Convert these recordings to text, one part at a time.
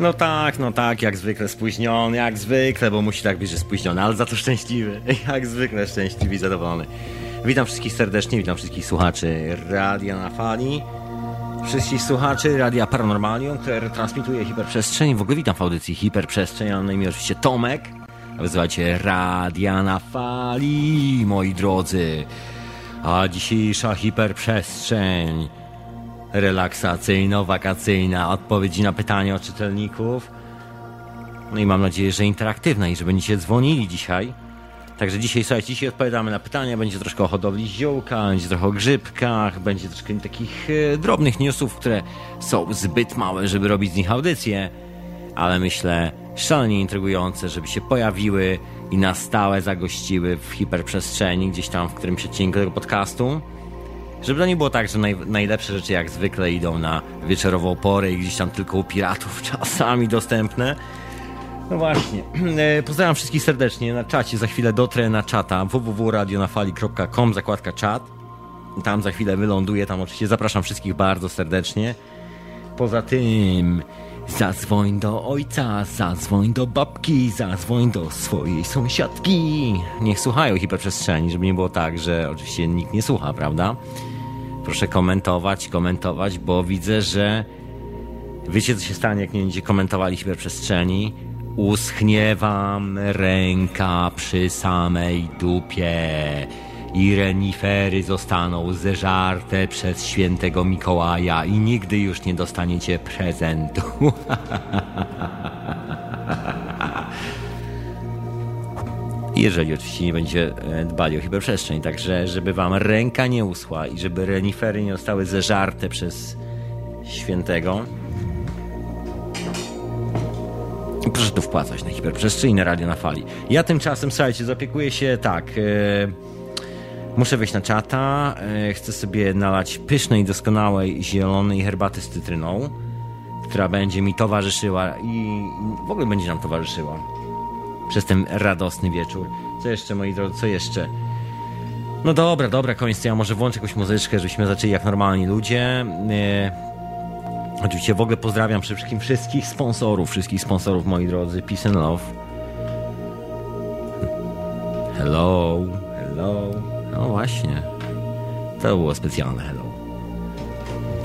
No tak, no tak, jak zwykle spóźniony, jak zwykle, bo musi tak być, że spóźniony, ale za to szczęśliwy. Jak zwykle szczęśliwy i zadowolony. Witam wszystkich serdecznie, witam wszystkich słuchaczy Radia na Fali, wszystkich słuchaczy Radia Paranormalium, które transmituje hiperprzestrzeń. W ogóle witam w audycji Hiperprzestrzeń, mam na imię oczywiście Tomek. A wyzywajcie Radia na Fali, moi drodzy. A dzisiejsza hiperprzestrzeń relaksacyjno-wakacyjna, odpowiedzi na pytania od czytelników. No i mam nadzieję, że interaktywna i że będziecie dzwonili dzisiaj. Także dzisiaj, słuchajcie, dzisiaj odpowiadamy na pytania, będzie troszkę o hodowli ziołka, będzie trochę o grzybkach, będzie troszkę takich e, drobnych newsów, które są zbyt małe, żeby robić z nich audycję, ale myślę szalenie intrygujące, żeby się pojawiły i na stałe zagościły w hiperprzestrzeni, gdzieś tam w którymś odcinku tego podcastu. Żeby to nie było tak, że naj, najlepsze rzeczy jak zwykle idą na wieczorową porę i gdzieś tam tylko u piratów czasami dostępne. No właśnie. E, pozdrawiam wszystkich serdecznie na czacie. Za chwilę dotrę na czata www.radionafali.com, zakładka czat. Tam za chwilę wyląduję, tam oczywiście zapraszam wszystkich bardzo serdecznie. Poza tym zadzwoń do ojca, zadzwoń do babki, zadzwoń do swojej sąsiadki. Niech słuchają hiperprzestrzeni, żeby nie było tak, że oczywiście nikt nie słucha, prawda? Proszę komentować, komentować, bo widzę, że wiecie co się stanie, jak nie będziecie komentowali hiperprzestrzeni uschnie wam ręka przy samej dupie i renifery zostaną zeżarte przez świętego Mikołaja i nigdy już nie dostaniecie prezentu. Jeżeli oczywiście nie będzie dbali o hiperprzestrzeń, także żeby wam ręka nie uschła i żeby renifery nie zostały zeżarte przez świętego, Proszę tu wpłacać na hiperprzestrzeń na radio na fali. Ja tymczasem, słuchajcie, zapiekuję się tak. Yy, muszę wejść na czata. Yy, chcę sobie nalać pysznej, doskonałej, zielonej herbaty z cytryną, która będzie mi towarzyszyła i w ogóle będzie nam towarzyszyła przez ten radosny wieczór. Co jeszcze, moi drodzy, co jeszcze? No dobra, dobra, koniec. Ja może włączę jakąś muzyczkę, żebyśmy zaczęli jak normalni ludzie. Yy, Oczywiście w ogóle pozdrawiam przede wszystkim wszystkich sponsorów, wszystkich sponsorów, moi drodzy. Peace and love. Hello, hello. No właśnie. To było specjalne hello.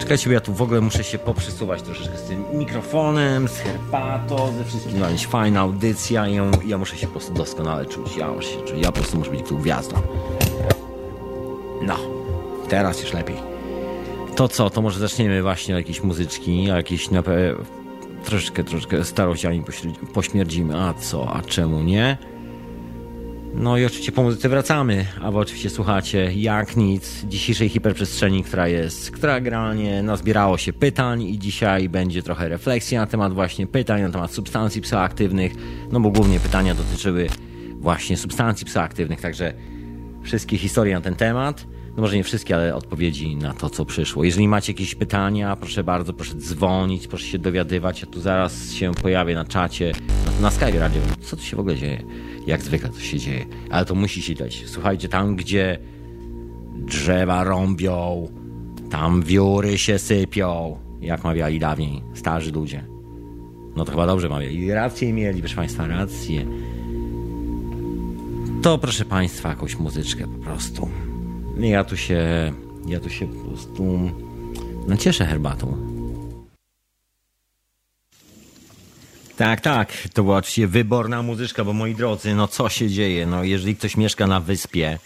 Czekajcie, bo ja tu w ogóle muszę się poprzysuwać troszeczkę z tym mikrofonem, z herbatą, ze wszystkim. No, fajna audycja i ja, ja, muszę się po prostu doskonale czuć. Ja muszę się czuć. Ja po prostu muszę być tu gwiazdą. No, teraz już lepiej. To co, to może zaczniemy właśnie od jakiejś muzyczki, jakieś na troszeczkę, troszeczkę starościami pośmierdzimy. A co, a czemu nie? No i oczywiście po muzyce wracamy, a wy oczywiście słuchacie jak nic dzisiejszej hiperprzestrzeni, która jest, która generalnie nazbierało się pytań i dzisiaj będzie trochę refleksji na temat właśnie pytań, na temat substancji psychoaktywnych, no bo głównie pytania dotyczyły właśnie substancji psychoaktywnych, także wszystkie historie na ten temat no może nie wszystkie, ale odpowiedzi na to, co przyszło. Jeżeli macie jakieś pytania, proszę bardzo, proszę dzwonić, proszę się dowiadywać. Ja tu zaraz się pojawię na czacie, na, na Skype Radio. Co tu się w ogóle dzieje? Jak zwykle to się dzieje. Ale to musi się dać. Słuchajcie, tam gdzie drzewa rąbią, tam wióry się sypią, jak mawiali dawniej starzy ludzie. No to chyba dobrze mawiali. Rację mieli, proszę Państwa, rację. To proszę Państwa, jakąś muzyczkę po prostu. Ja tu się, ja tu się po prostu nacieszę herbatą. Tak, tak, to była oczywiście wyborna muzyczka, bo moi drodzy, no co się dzieje? No jeżeli ktoś mieszka na wyspie,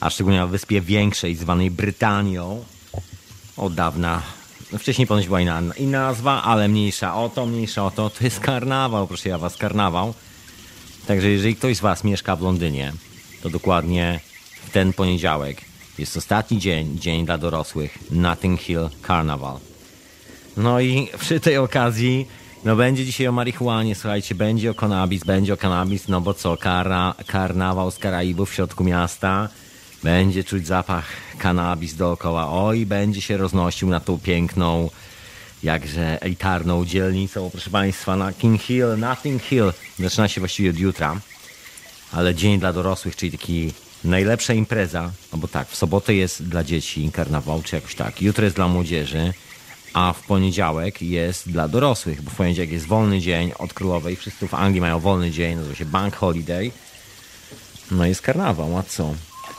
a szczególnie na wyspie większej, zwanej Brytanią, od dawna, no wcześniej ponoć była inna, inna nazwa, ale mniejsza o to, mniejsza o to, to jest karnawał, proszę ja was, karnawał. Także jeżeli ktoś z was mieszka w Londynie, to dokładnie w ten poniedziałek jest ostatni dzień, dzień dla dorosłych, Notting Hill Carnival. No i przy tej okazji, no będzie dzisiaj o marihuanie, słuchajcie, będzie o kanabis, będzie o kanabis, no bo co, kara, karnawał z Karaibów w środku miasta, będzie czuć zapach kanabis dookoła, oj, będzie się roznosił na tą piękną, jakże elitarną dzielnicą, proszę Państwa, na King Hill, Notting Hill. Zaczyna się właściwie od jutra, ale dzień dla dorosłych, czyli taki najlepsza impreza, no bo tak, w sobotę jest dla dzieci karnawał, czy jakoś tak, jutro jest dla młodzieży, a w poniedziałek jest dla dorosłych, bo w poniedziałek jest wolny dzień od królowej. Wszyscy w Anglii mają wolny dzień, nazywa się Bank Holiday. No jest karnawał, a co?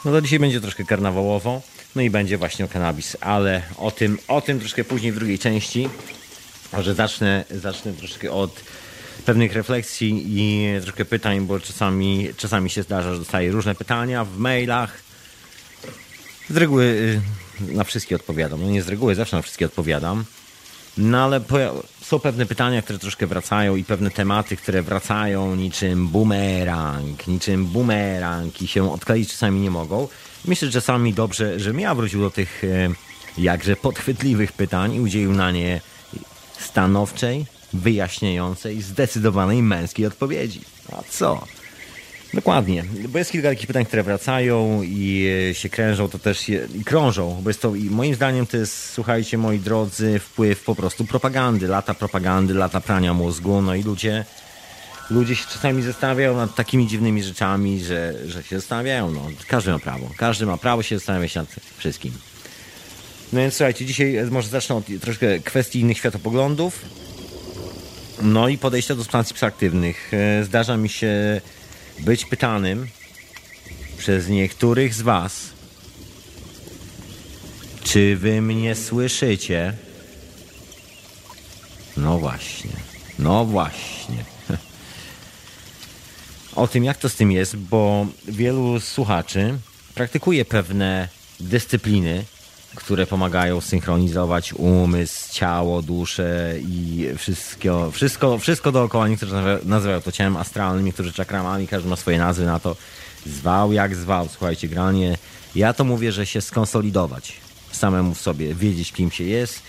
No to dzisiaj będzie troszkę karnawałowo, no i będzie właśnie o kanabis, ale o tym, o tym troszkę później w drugiej części. Może zacznę, zacznę troszkę od pewnych refleksji i troszkę pytań, bo czasami, czasami się zdarza, że dostaję różne pytania w mailach. Z reguły y, na wszystkie odpowiadam. No nie z reguły, zawsze na wszystkie odpowiadam. No ale są pewne pytania, które troszkę wracają i pewne tematy, które wracają niczym bumerang, niczym bumerang i się odkleić czasami nie mogą. Myślę, że czasami dobrze, że ja wrócił do tych e, jakże podchwytliwych pytań i udzielił na nie stanowczej, wyjaśniającej, zdecydowanej męskiej odpowiedzi. A co? Dokładnie, bo jest kilka takich pytań, które wracają i e, się krężą, to też i krążą, bo jest to, i moim zdaniem to jest, słuchajcie moi drodzy, wpływ po prostu propagandy, lata propagandy, lata prania mózgu, no i ludzie, ludzie się czasami zastanawiają nad takimi dziwnymi rzeczami, że, że się zastanawiają, no, każdy ma prawo, każdy ma prawo się zastanawiać nad wszystkim. No więc słuchajcie, dzisiaj może zacznę od troszkę kwestii innych światopoglądów, no i podejścia do substancji psychoaktywnych. E, zdarza mi się być pytanym przez niektórych z Was, czy wy mnie słyszycie? No właśnie, no właśnie. O tym, jak to z tym jest, bo wielu słuchaczy praktykuje pewne dyscypliny, które pomagają synchronizować umysł, ciało, duszę i wszystko, wszystko, wszystko dookoła. Niektórzy nazywają to ciałem astralnym, niektórzy czakramami, każdy ma swoje nazwy na to. Zwał jak zwał. Słuchajcie, granie. Ja to mówię, że się skonsolidować samemu w sobie, wiedzieć kim się jest.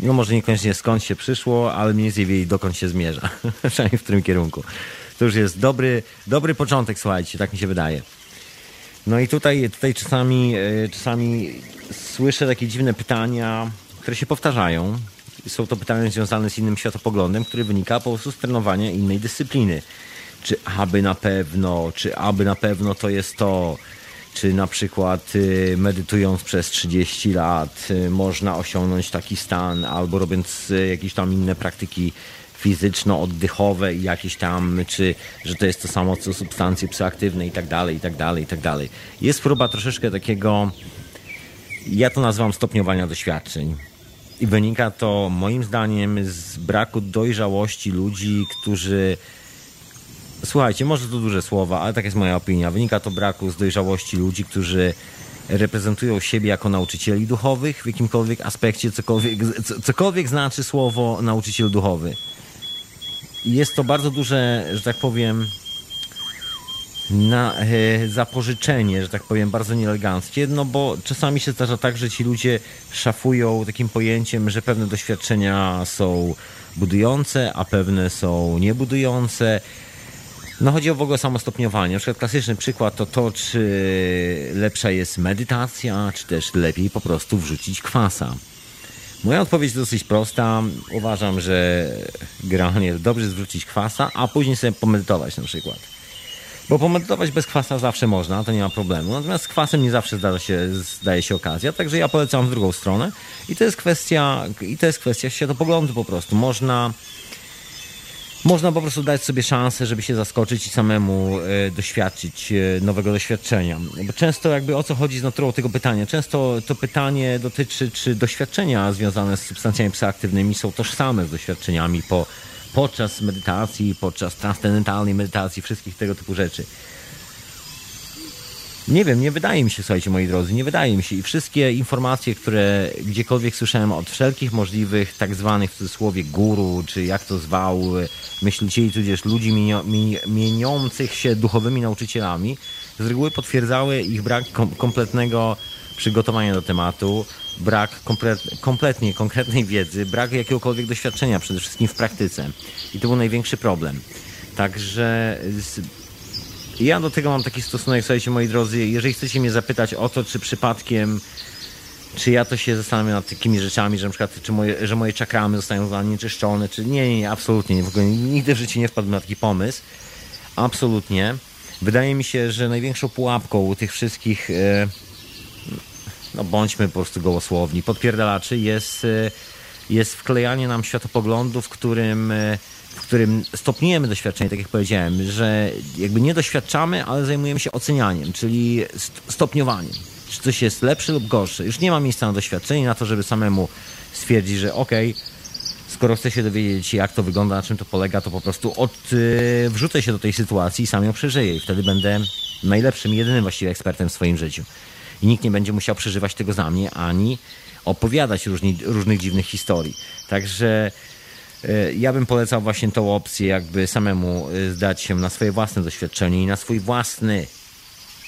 No może niekoniecznie skąd się przyszło, ale mniej więcej wiedzieć dokąd się zmierza. Przynajmniej w którym kierunku. To już jest dobry, dobry początek, słuchajcie, tak mi się wydaje. No i tutaj, tutaj czasami, e, czasami słyszę takie dziwne pytania, które się powtarzają. Są to pytania związane z innym światopoglądem, który wynika po prostu z trenowania innej dyscypliny. Czy aby na pewno, czy aby na pewno to jest to, czy na przykład y, medytując przez 30 lat y, można osiągnąć taki stan, albo robiąc y, jakieś tam inne praktyki fizyczno-oddechowe i jakieś tam, czy że to jest to samo co substancje psychoaktywne i tak dalej, i tak dalej, i tak dalej. Jest próba troszeczkę takiego, ja to nazywam stopniowania doświadczeń. I wynika to moim zdaniem z braku dojrzałości ludzi, którzy Słuchajcie, może to duże słowa, ale tak jest moja opinia. Wynika to braku z dojrzałości ludzi, którzy reprezentują siebie jako nauczycieli duchowych w jakimkolwiek aspekcie, cokolwiek, cokolwiek znaczy słowo nauczyciel duchowy jest to bardzo duże, że tak powiem, na e, zapożyczenie, że tak powiem, bardzo nieeleganckie, no bo czasami się zdarza tak, że ci ludzie szafują takim pojęciem, że pewne doświadczenia są budujące, a pewne są niebudujące. No chodzi o w ogóle samostopniowanie. Na przykład klasyczny przykład to to, czy lepsza jest medytacja, czy też lepiej po prostu wrzucić kwasa. Moja odpowiedź jest dosyć prosta. Uważam, że generalnie dobrze zwrócić kwasa, a później sobie pomedytować na przykład. Bo pomedytować bez kwasa zawsze można, to nie ma problemu. Natomiast z kwasem nie zawsze zdarza się, zdaje się okazja, także ja polecam w drugą stronę. I to jest kwestia, i to jest kwestia światopoglądu po prostu. Można można po prostu dać sobie szansę, żeby się zaskoczyć i samemu e, doświadczyć e, nowego doświadczenia. Bo często jakby o co chodzi z naturą tego pytania? Często to pytanie dotyczy, czy doświadczenia związane z substancjami psychoaktywnymi są tożsame z doświadczeniami po, podczas medytacji, podczas transcendentalnej medytacji, wszystkich tego typu rzeczy. Nie wiem, nie wydaje mi się, słuchajcie, moi drodzy, nie wydaje mi się. I wszystkie informacje, które gdziekolwiek słyszałem od wszelkich możliwych, tak zwanych w cudzysłowie guru, czy jak to zwał, myślicieli, tudzież ludzi mieniących się duchowymi nauczycielami, z reguły potwierdzały ich brak kom kompletnego przygotowania do tematu, brak komplet kompletnie konkretnej wiedzy, brak jakiegokolwiek doświadczenia, przede wszystkim w praktyce. I to był największy problem. Także ja do tego mam taki stosunek, słuchajcie moi drodzy, jeżeli chcecie mnie zapytać o to, czy przypadkiem czy ja to się zastanawiam nad takimi rzeczami, że na przykład, czy moje, że moje czakramy zostają zanieczyszczone, czy nie, nie, nie, absolutnie nie, w ogóle nigdy w życiu nie wpadłem na taki pomysł. Absolutnie. Wydaje mi się, że największą pułapką tych wszystkich, e, no bądźmy po prostu gołosłowni, podpierdalaczy jest e, jest wklejanie nam światopoglądu, w którym, e, w którym stopniujemy doświadczenie, tak jak powiedziałem, że jakby nie doświadczamy, ale zajmujemy się ocenianiem, czyli stopniowaniem. Czy coś jest lepsze lub gorsze. Już nie ma miejsca na doświadczenie, na to, żeby samemu stwierdzić, że okej, okay, skoro chcę się dowiedzieć, jak to wygląda, na czym to polega, to po prostu od, yy, wrzucę się do tej sytuacji i sam ją przeżyję. I wtedy będę najlepszym, jedynym właściwie ekspertem w swoim życiu. I nikt nie będzie musiał przeżywać tego za mnie, ani opowiadać różni, różnych dziwnych historii. Także yy, ja bym polecał właśnie tą opcję, jakby samemu yy, zdać się na swoje własne doświadczenie i na swój własny,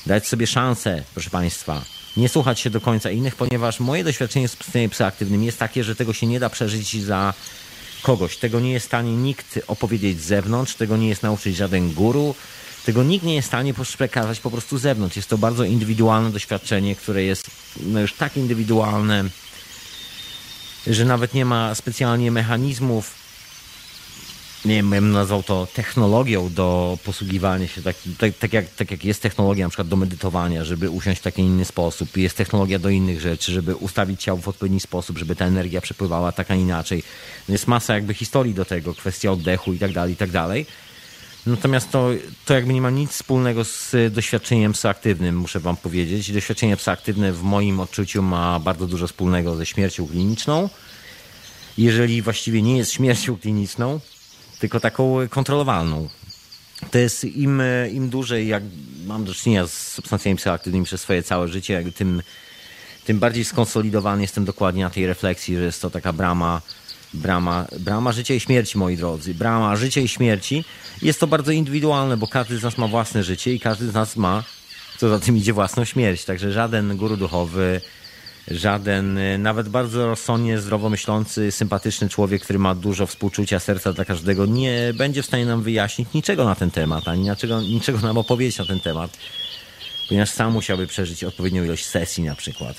dać sobie szansę, proszę Państwa, nie słuchać się do końca innych, ponieważ moje doświadczenie z psychoaktywnym jest takie, że tego się nie da przeżyć za kogoś. Tego nie jest w stanie nikt opowiedzieć z zewnątrz, tego nie jest nauczyć żaden guru, tego nikt nie jest w stanie przekazać po prostu z zewnątrz. Jest to bardzo indywidualne doświadczenie, które jest no już tak indywidualne, że nawet nie ma specjalnie mechanizmów, nie wiem, bym nazwał to technologią do posługiwania się, tak, tak, tak, jak, tak jak jest technologia na przykład do medytowania, żeby usiąść w taki inny sposób, jest technologia do innych rzeczy, żeby ustawić ciało w odpowiedni sposób, żeby ta energia przepływała tak, a inaczej. Jest masa jakby historii do tego, kwestia oddechu i tak dalej, i tak dalej. Natomiast to, to jakby nie ma nic wspólnego z doświadczeniem psychoaktywnym, muszę wam powiedzieć. Doświadczenie psychoaktywne w moim odczuciu ma bardzo dużo wspólnego ze śmiercią kliniczną. Jeżeli właściwie nie jest śmiercią kliniczną, tylko taką kontrolowalną. To jest im, im dłużej, jak mam do czynienia z substancjami psychoaktywnymi przez swoje całe życie, tym, tym bardziej skonsolidowany jestem dokładnie na tej refleksji, że jest to taka brama, brama, brama życia i śmierci, moi drodzy. Brama życia i śmierci. Jest to bardzo indywidualne, bo każdy z nas ma własne życie i każdy z nas ma, co za tym idzie, własną śmierć. Także żaden guru duchowy, żaden, y, nawet bardzo rozsądnie, zdrowo myślący, sympatyczny człowiek, który ma dużo współczucia, serca dla każdego, nie będzie w stanie nam wyjaśnić niczego na ten temat, ani niczego, niczego nam opowiedzieć na ten temat, ponieważ sam musiałby przeżyć odpowiednią ilość sesji na przykład.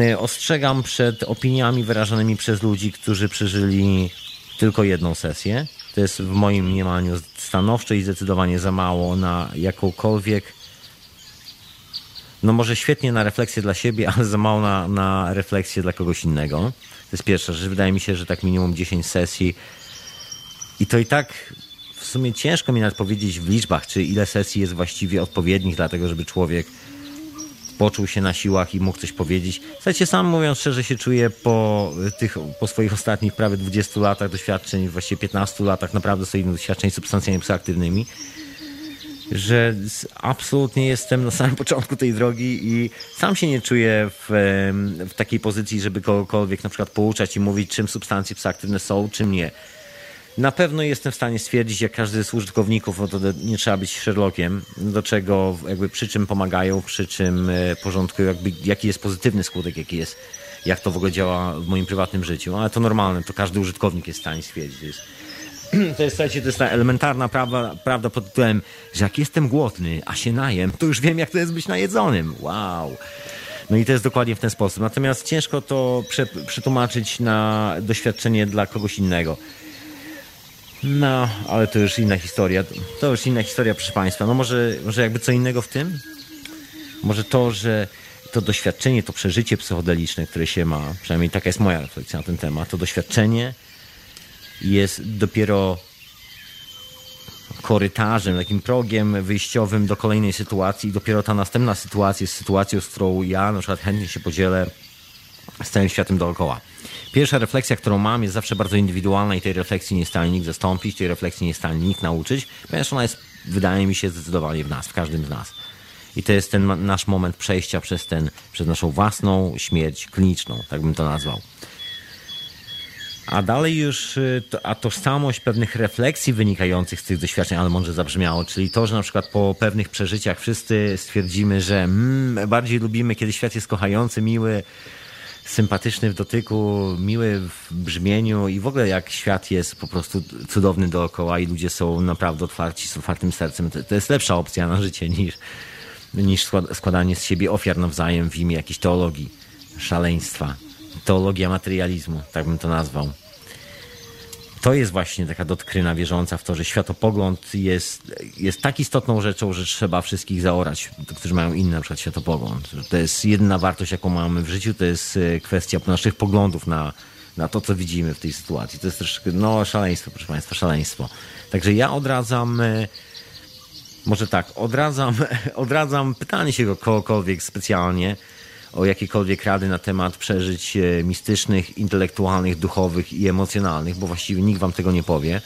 Y, ostrzegam przed opiniami wyrażanymi przez ludzi, którzy przeżyli tylko jedną sesję. To jest w moim mniemaniu stanowczo i zdecydowanie za mało na jakąkolwiek no może świetnie na refleksję dla siebie, ale za mało na, na refleksję dla kogoś innego. To jest pierwsza rzecz. Wydaje mi się, że tak minimum 10 sesji i to i tak w sumie ciężko mi nawet powiedzieć w liczbach, czy ile sesji jest właściwie odpowiednich dla tego, żeby człowiek poczuł się na siłach i mógł coś powiedzieć. Słuchajcie, sam mówiąc szczerze się czuję po tych, po swoich ostatnich prawie 20 latach doświadczeń, właściwie 15 latach naprawdę solidnych doświadczeń z substancjami psychoaktywnymi, że absolutnie jestem na samym początku tej drogi i sam się nie czuję w, w takiej pozycji, żeby kogokolwiek na przykład pouczać i mówić, czym substancje psychoaktywne są, czym nie. Na pewno jestem w stanie stwierdzić, jak każdy z użytkowników, no to nie trzeba być Sherlockiem, do czego, jakby przy czym pomagają, przy czym e, porządkują, jakby, jaki jest pozytywny skutek, jaki jest, jak to w ogóle działa w moim prywatnym życiu. Ale to normalne, to każdy użytkownik jest w stanie stwierdzić. To jest, słuchajcie, to jest ta elementarna prawda, prawda pod tytułem, że jak jestem głodny, a się najem, to już wiem, jak to jest być najedzonym. Wow. No i to jest dokładnie w ten sposób. Natomiast ciężko to prze, przetłumaczyć na doświadczenie dla kogoś innego. No, ale to już inna historia. To już inna historia, proszę Państwa. No może, może jakby co innego w tym? Może to, że to doświadczenie, to przeżycie psychodeliczne, które się ma, przynajmniej taka jest moja refleksja na ten temat, to doświadczenie jest dopiero korytarzem, takim progiem wyjściowym do kolejnej sytuacji. Dopiero ta następna sytuacja jest sytuacją, z którą ja na przykład chętnie się podzielę z całym światem dookoła. Pierwsza refleksja, którą mam, jest zawsze bardzo indywidualna i tej refleksji nie jest w stanie nikt zastąpić, tej refleksji nie jest w stanie nikt nauczyć, ponieważ ona jest, wydaje mi się, zdecydowanie w nas, w każdym z nas. I to jest ten nasz moment przejścia przez, ten, przez naszą własną śmierć kliniczną, tak bym to nazwał. A dalej już y, a tożsamość pewnych refleksji wynikających z tych doświadczeń, ale może zabrzmiało, czyli to, że na przykład po pewnych przeżyciach wszyscy stwierdzimy, że mm, bardziej lubimy, kiedy świat jest kochający, miły, sympatyczny w dotyku, miły w brzmieniu i w ogóle jak świat jest po prostu cudowny dookoła i ludzie są naprawdę otwarci, z otwartym sercem. To, to jest lepsza opcja na życie niż, niż składanie z siebie ofiar nawzajem w imię jakiejś teologii, szaleństwa teologia materializmu, tak bym to nazwał. To jest właśnie taka dotkryna wierząca w to, że światopogląd jest, jest tak istotną rzeczą, że trzeba wszystkich zaorać, którzy mają inny na przykład światopogląd. To jest jedyna wartość, jaką mamy w życiu, to jest e, kwestia naszych poglądów na, na to, co widzimy w tej sytuacji. To jest troszkę, no, szaleństwo, proszę Państwa, szaleństwo. Także ja odradzam, e, może tak, odradzam, odradzam pytanie się kogokolwiek specjalnie o jakiekolwiek rady na temat przeżyć e, mistycznych, intelektualnych, duchowych i emocjonalnych, bo właściwie nikt Wam tego nie powie.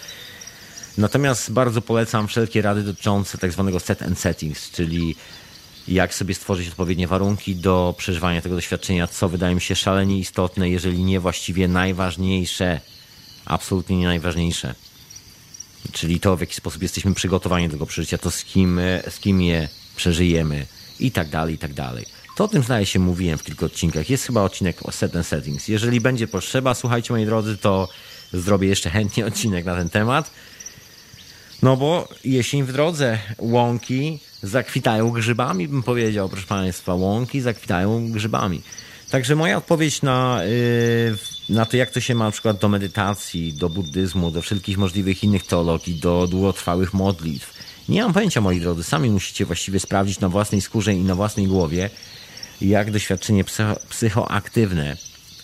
Natomiast bardzo polecam wszelkie rady dotyczące tak zwanego set and settings, czyli jak sobie stworzyć odpowiednie warunki do przeżywania tego doświadczenia, co wydaje mi się szalenie istotne, jeżeli nie właściwie najważniejsze, absolutnie nie najważniejsze. Czyli to, w jaki sposób jesteśmy przygotowani do tego przeżycia, to z kim, z kim je przeżyjemy i tak dalej, i tak dalej. To o tym zdaje się mówiłem w kilku odcinkach. Jest chyba odcinek o set settings. Jeżeli będzie potrzeba, słuchajcie moi drodzy, to zrobię jeszcze chętnie odcinek na ten temat. No bo jesień w drodze, łąki zakwitają grzybami, bym powiedział, proszę Państwa. Łąki zakwitają grzybami. Także moja odpowiedź na, yy, na to, jak to się ma na przykład do medytacji, do buddyzmu, do wszelkich możliwych innych teologii, do długotrwałych modlitw. Nie mam pojęcia, moi drodzy. Sami musicie właściwie sprawdzić na własnej skórze i na własnej głowie, jak doświadczenie psychoaktywne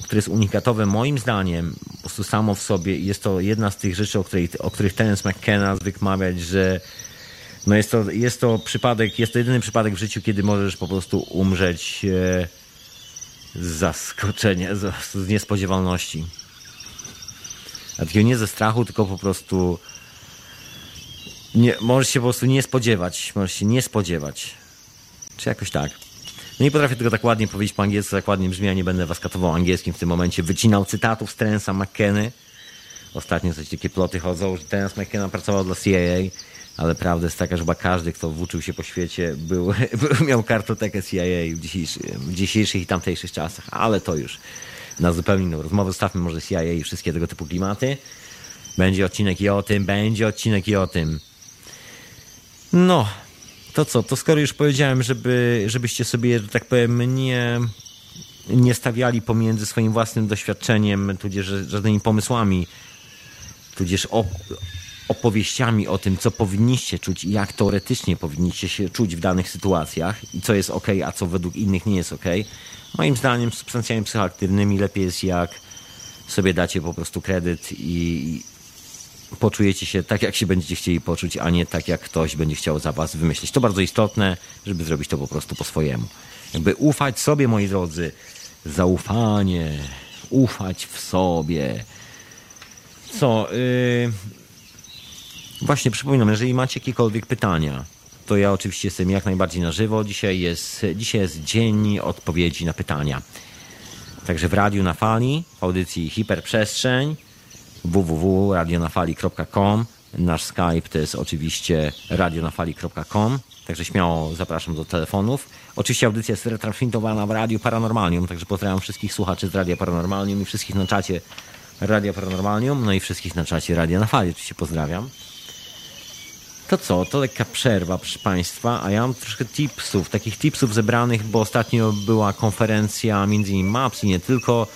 które jest unikatowe moim zdaniem, po prostu samo w sobie. Jest to jedna z tych rzeczy, o, której, o których Terence McKenna zwykł mawiać, że no jest, to, jest to przypadek, jest to jedyny przypadek w życiu, kiedy możesz po prostu umrzeć e, z zaskoczenia, z, niespodziewalności. A takiego nie ze strachu, tylko po prostu nie, możesz się po prostu nie spodziewać. Możesz się nie spodziewać. Czy jakoś tak. Nie potrafię tego tak ładnie powiedzieć po angielsku, tak ładnie brzmi, a nie będę was katował angielskim w tym momencie. Wycinał cytatów z Terensa McKenny. Ostatnio coś takie ploty chodzą, że Terence McKenna pracował dla CIA, ale prawda jest taka, że chyba każdy, kto włóczył się po świecie, był miał kartotekę CIA w, dzisiejszy, w dzisiejszych i tamtejszych czasach, ale to już na zupełnie inną rozmowę. Zostawmy może CIA i wszystkie tego typu klimaty. Będzie odcinek i o tym, będzie odcinek i o tym. No, to co, to skoro już powiedziałem, żeby, żebyście sobie, że tak powiem, nie, nie stawiali pomiędzy swoim własnym doświadczeniem, tudzież żadnymi pomysłami, tudzież op opowieściami o tym, co powinniście czuć i jak teoretycznie powinniście się czuć w danych sytuacjach i co jest ok, a co według innych nie jest ok. Moim zdaniem substancjami psychoaktywnymi lepiej jest jak sobie dacie po prostu kredyt i, poczujecie się tak, jak się będziecie chcieli poczuć, a nie tak, jak ktoś będzie chciał za was wymyślić. To bardzo istotne, żeby zrobić to po prostu po swojemu. Jakby ufać sobie, moi drodzy, zaufanie, ufać w sobie. Co? Yy... Właśnie przypominam, jeżeli macie jakiekolwiek pytania, to ja oczywiście jestem jak najbardziej na żywo. Dzisiaj jest, dzisiaj jest dzień odpowiedzi na pytania. Także w radiu na fali, w audycji Hiperprzestrzeń www.radionafali.com. Nasz Skype to jest oczywiście radionafali.com, także śmiało zapraszam do telefonów. Oczywiście audycja jest retransmitowana w Radiu Paranormalium, także pozdrawiam wszystkich słuchaczy z Radia Paranormalium i wszystkich na czacie Radia Paranormalium, no i wszystkich na czacie Radia na Fali oczywiście pozdrawiam. To co, to lekka przerwa, proszę Państwa, a ja mam troszkę tipsów, takich tipsów zebranych, bo ostatnio była konferencja między innymi MAPS i nie tylko,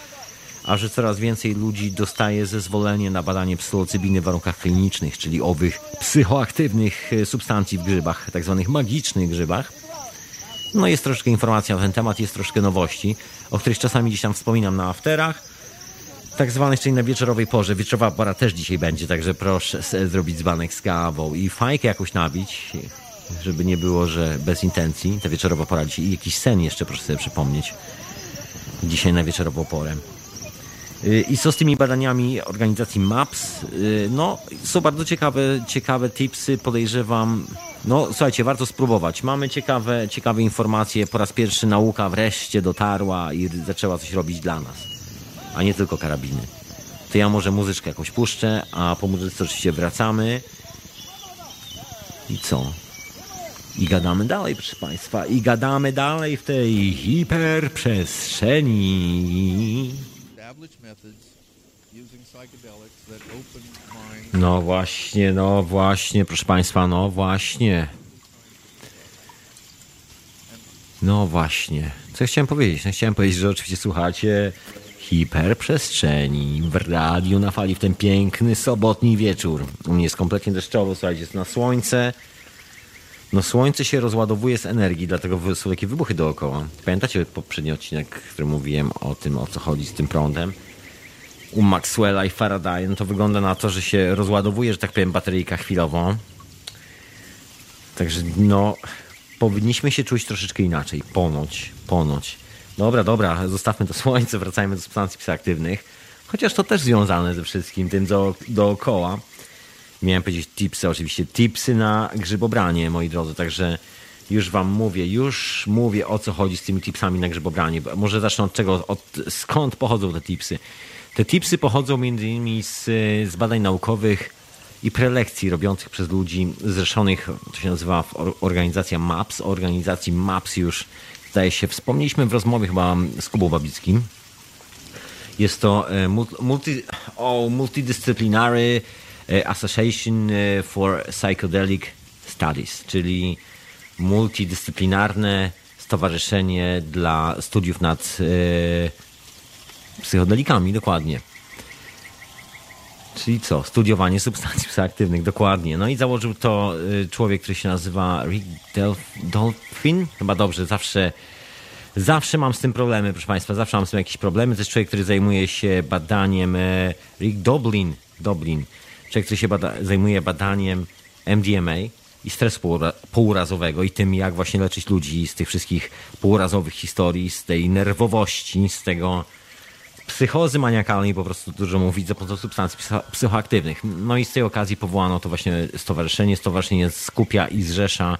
a że coraz więcej ludzi dostaje zezwolenie na badanie psylocybiny w warunkach klinicznych, czyli owych psychoaktywnych e, substancji w grzybach, tak zwanych magicznych grzybach. No jest troszkę informacji na ten temat, jest troszkę nowości, o których czasami gdzieś tam wspominam na afterach, tak zwanych, czyli na wieczorowej porze. Wieczorowa pora też dzisiaj będzie, także proszę zrobić dzbanek z kawą i fajkę jakąś nabić, żeby nie było, że bez intencji. Ta wieczorowa pora dzisiaj i jakiś sen jeszcze proszę sobie przypomnieć. Dzisiaj na wieczorową porę. I co z tymi badaniami organizacji MAPS? Y, no, są bardzo ciekawe, ciekawe tipsy, podejrzewam. No, słuchajcie, warto spróbować. Mamy ciekawe, ciekawe informacje. Po raz pierwszy nauka wreszcie dotarła i zaczęła coś robić dla nas, a nie tylko karabiny. To ja może muzyczkę jakąś puszczę, a po muzyce oczywiście wracamy. I co? I gadamy dalej, proszę Państwa. I gadamy dalej w tej hiperprzestrzeni. No właśnie, no właśnie, proszę Państwa, no właśnie. No właśnie. Co ja chciałem powiedzieć? No, chciałem powiedzieć, że oczywiście słuchacie hiperprzestrzeni w radiu na fali w ten piękny sobotni wieczór. U mnie jest kompletnie deszczowo, słuchajcie, jest na słońce. No słońce się rozładowuje z energii, dlatego są takie wybuchy dookoła. Pamiętacie poprzedni odcinek, w którym mówiłem o tym, o co chodzi z tym prądem? U Maxwella i Faraday, no to wygląda na to, że się rozładowuje, że tak powiem, bateryjka chwilowo. Także no, powinniśmy się czuć troszeczkę inaczej. Ponoć, ponoć. Dobra, dobra, zostawmy to słońce, wracajmy do substancji psychoaktywnych. Chociaż to też związane ze wszystkim tym do, dookoła. Miałem powiedzieć tipsy, oczywiście tipsy na grzybobranie, moi drodzy, także już wam mówię, już mówię o co chodzi z tymi tipsami na grzybobranie. Może zacznę od czego, od, skąd pochodzą te tipsy. Te tipsy pochodzą między innymi z, z badań naukowych i prelekcji robiących przez ludzi zrzeszonych, to się nazywa organizacja MAPS. O organizacji MAPS już zdaje się wspomnieliśmy w rozmowie chyba z Kubą Babickim. Jest to e, multi, oh, Multidisciplinary e, Association e, for Psychedelic Studies, czyli multidyscyplinarne stowarzyszenie dla studiów nad psychodelikami, dokładnie. Czyli co? Studiowanie substancji psychoaktywnych, dokładnie. No i założył to y, człowiek, który się nazywa Rick Dolphin. Chyba dobrze, zawsze, zawsze mam z tym problemy, proszę Państwa, zawsze mam z tym jakieś problemy. To jest człowiek, który zajmuje się badaniem, e, Rick Doblin, Doblin. Człowiek, który się bada, zajmuje badaniem MDMA i stresu półrazowego i tym, jak właśnie leczyć ludzi z tych wszystkich półrazowych historii, z tej nerwowości, z tego psychozy maniakalnej po prostu dużo mówić za pomocą substancji psychoaktywnych. No i z tej okazji powołano to właśnie stowarzyszenie. Stowarzyszenie skupia i zrzesza